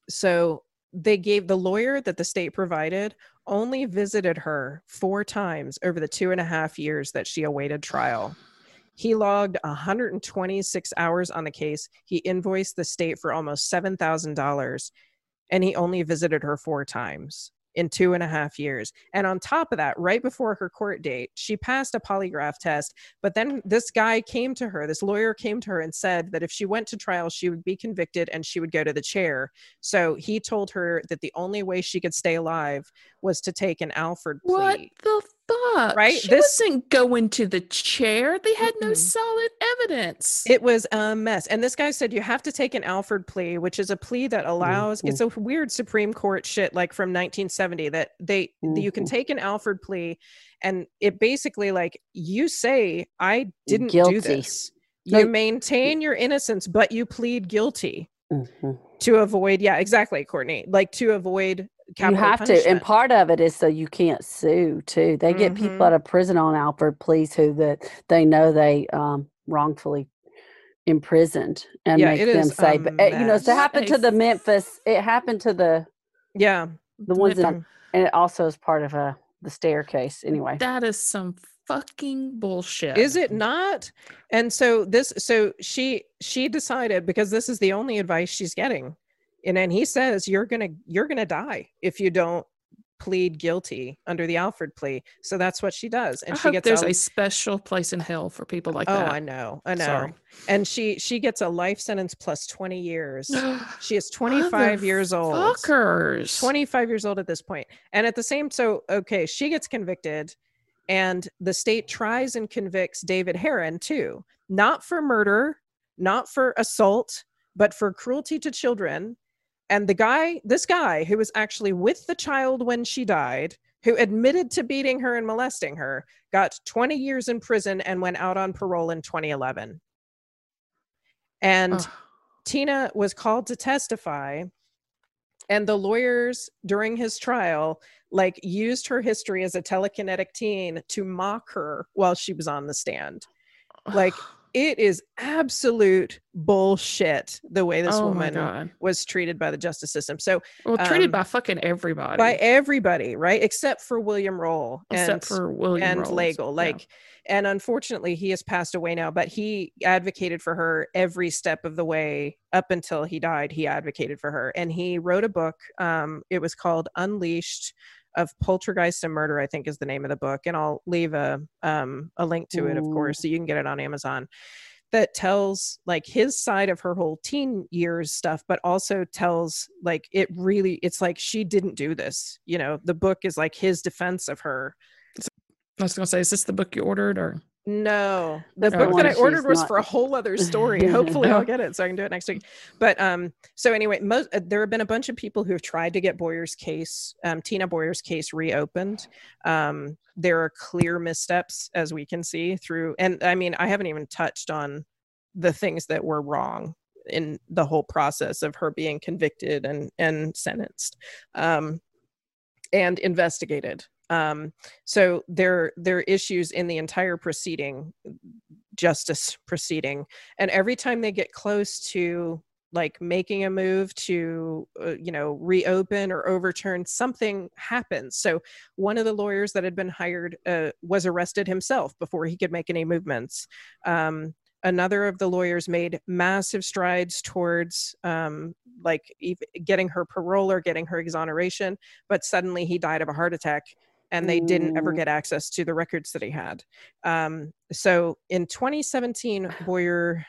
so they gave the lawyer that the state provided only visited her four times over the two and a half years that she awaited trial he logged 126 hours on the case. He invoiced the state for almost $7,000 and he only visited her four times in two and a half years. And on top of that, right before her court date, she passed a polygraph test. But then this guy came to her, this lawyer came to her and said that if she went to trial, she would be convicted and she would go to the chair. So he told her that the only way she could stay alive was to take an Alford plea. What the fuck? Right? She This- wasn't going to the chair. They had no Mm-mm. solid evidence. It was a mess. And this guy said you have to take an Alford plea, which is a plea that allows it's a weird Supreme Court shit like from 1970 that they you can Mhm. take an Alford plea and it basically like you say I didn't do this. No, You maintain your innocence but you plead guilty Mhm. to avoid yeah, exactly, Courtney. Like to avoid You have to, and part of it is so you can't sue too. They get Mhm. people out of prison on Alford pleas who that they know they um, wrongfully imprisoned and Yeah, make them say, but uh, you know, so it happened to the Memphis. It happened to the yeah. the ones that, and it also is part of a the staircase. Anyway, That is some fucking bullshit. Is it not? And so this so she she decided because this is the only advice she's getting. And then he says you're to you're to die if you don't plead guilty under the Alford plea. So that's what she does and I she gets there's a, a special place in hell for people like Oh, that. Oh, I know. I know. Sorry. And she she gets a life sentence plus 20 years. *gasps* She is 25 years old. Fuckers. 25 years old at this point. And at the same so okay, she gets convicted and the state tries and convicts David Herin too. Not for murder, not for assault, but for cruelty to children. And the guy, this guy who was actually with the child when she died, who admitted to beating her and molesting her, got 20 years in prison and went out on parole in 2011. And Ugh. Tina was called to testify and the lawyers during his trial like used her history as a telekinetic teen to mock her while she was on the stand like it is absolute bullshit the way this oh woman was treated by the justice system. So Well, treated um, by fucking everybody. by everybody, right? Except for William Roll except and for William and Rolls. Legel. Yeah. Like, and unfortunately, he has passed away now. But he advocated for her every step of the way up until he died. He advocated for her, and he wrote a book. Um, it was called Unleashed of Poltergeist and Murder. I think is the name of the book, and I'll leave a um a link to it, of course, so you can get it on Amazon. That tells like his side of her whole teen years stuff, but also tells like it really. It's like she didn't do this. You know, the book is like his defense of her I was gonna say, is this the book you ordered or no, the book that I ordered was not- for a whole other *laughs* story. Hopefully, I'll get it so I can do it next week. But um, so anyway, most uh, there have been a bunch of people who have tried to get Boyer's case, um, Tina Boyer's case, reopened. Um, there are clear missteps as we can see through, and I mean, I haven't even touched on the things that were wrong in the whole process of her being convicted and and sentenced. Um, and investigated. Um, so there there are issues in the entire proceeding, justice proceeding, and every time they get close to like making a move to uh, you know reopen or overturn something happens. So one of the lawyers that had been hired uh, was arrested himself before he could make any movements. Um, another of the lawyers made massive strides towards um, like getting her parole or getting her exoneration but suddenly he died of a heart attack and they didn't ever get access to the records that he had. Um, so in 2017 boyer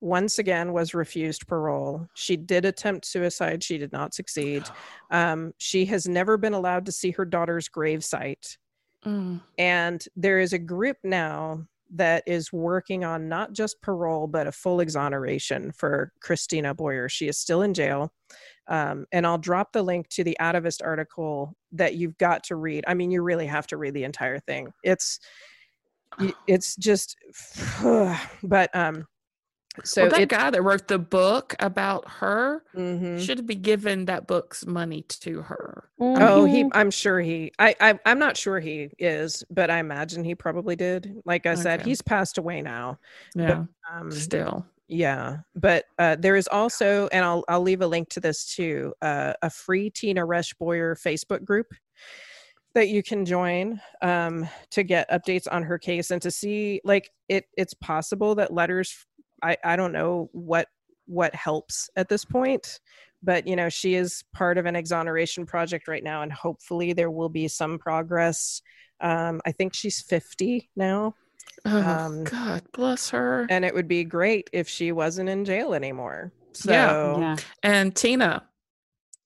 once again was refused parole. She did attempt suicide. She did not succeed. *sighs* Um, she has never been allowed to see her daughter's grave site. Mm. and there is a group now that is working on not just parole but a full exoneration for christina boyer. She is still in jail um, and i'll drop the link to the atavist article that you've got to read i mean you really have to read the entire thing it's *sighs* it's just *sighs* but um so well, that it, guy that wrote the book about her Mhm. should be given that book's money to her. Oh, he. Mhm. I'm sure he. I, I. I'm not sure he is, but I imagine he probably did. Like I said, he's passed away now. Yeah, Um, still. Yeah, but uh, there is also, and I'll I'll leave a link to this too. Uh, a free Tina Resch Boyer Facebook group that you can join um, to get updates on her case and to see like it. It's possible that letters. I I don't know what what helps at this point but you know she is part of an exoneration project right now and hopefully there will be some progress um i think she's 50 now Oh um, God, bless her. and it would be great if she wasn't in jail anymore so Yeah. Yeah. And Tina,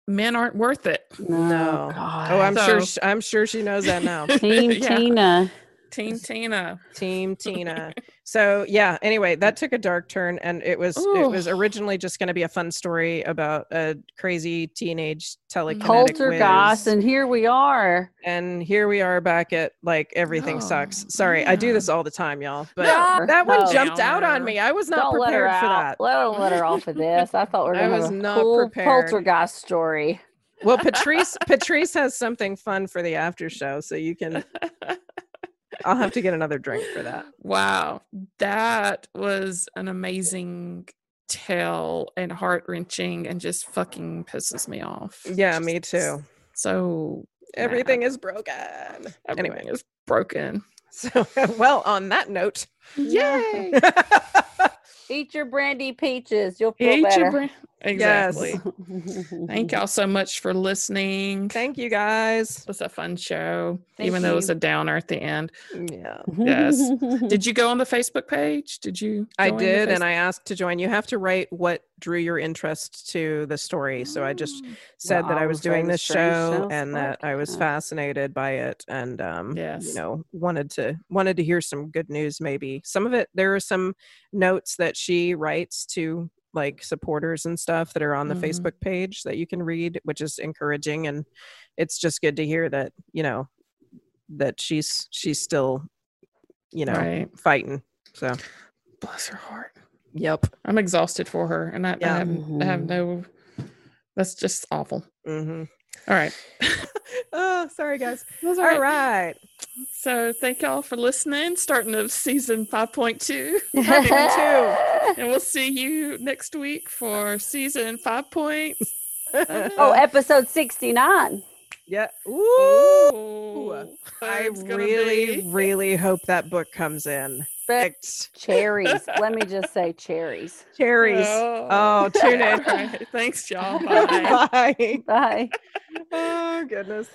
men aren't worth it. no God. oh i'm sure So- sh- i'm sure she knows that now Team *laughs* Yeah. Tina. Team Tina. team tina so yeah anyway that took a dark turn and it was it was originally just going to be a fun story about a crazy teenage telekinetic Poltergeist, and here we are. and here we are back at like everything oh, sucks. Oh, Sorry, I do this all the time, y'all. But No, that one no. jumped out on me. I was not Don't prepared for that. Let her let her off of this. I thought we gonna was have a cool prepared. poltergeist story. Well, *laughs* Patrice Patrice has something fun for the after show, so you can. *laughs* I'll have to get another drink for that. Wow, that was an amazing tale and heart wrenching, and just fucking pisses me off. Yeah, Just me too. So Everything is broken. everything Anyway, is broken. so *laughs* well. On that note, Yay! *laughs* Eat your brandy peaches. You'll feel Eat better. your brain. Yes. Exactly. *laughs* Thank y'all so much for listening. thank you guys. It was a fun show, Thank even though it was a downer at the end. Yeah, *laughs* Yes. Did you go on the Facebook page? Did you? I did, and I asked to join. You have to write what drew your interest to the story. So I just Mm, said that I was doing this show South and that I was Park. fascinated by it and um Yes. you know wanted to wanted to hear some good news maybe. Some of it there are some notes that she writes to like supporters and stuff that are on the Mhm. Facebook page that you can read which is encouraging and it's just good to hear that, you know, that she's she's still you know Right. fighting. So, Bless her heart. yep. I'm exhausted for her, and I, I, Yeah. have, I have Mhm. no. That's just awful. hmm All right. *laughs* oh, sorry, guys. That's All right. So thank y'all for listening. Starting of season five point two, *laughs* Part *laughs* and we'll see you next week for season five point. oh, oh episode 69. Yeah. Ooh. Ooh, I really, be- really hope that book comes in. But Perfect. *laughs* cherries. Let me just say cherries. Cherries. Oh, oh tune in. All right. Thanks, y'all. *laughs* Bye. Bye. Bye. *laughs* Oh, goodness.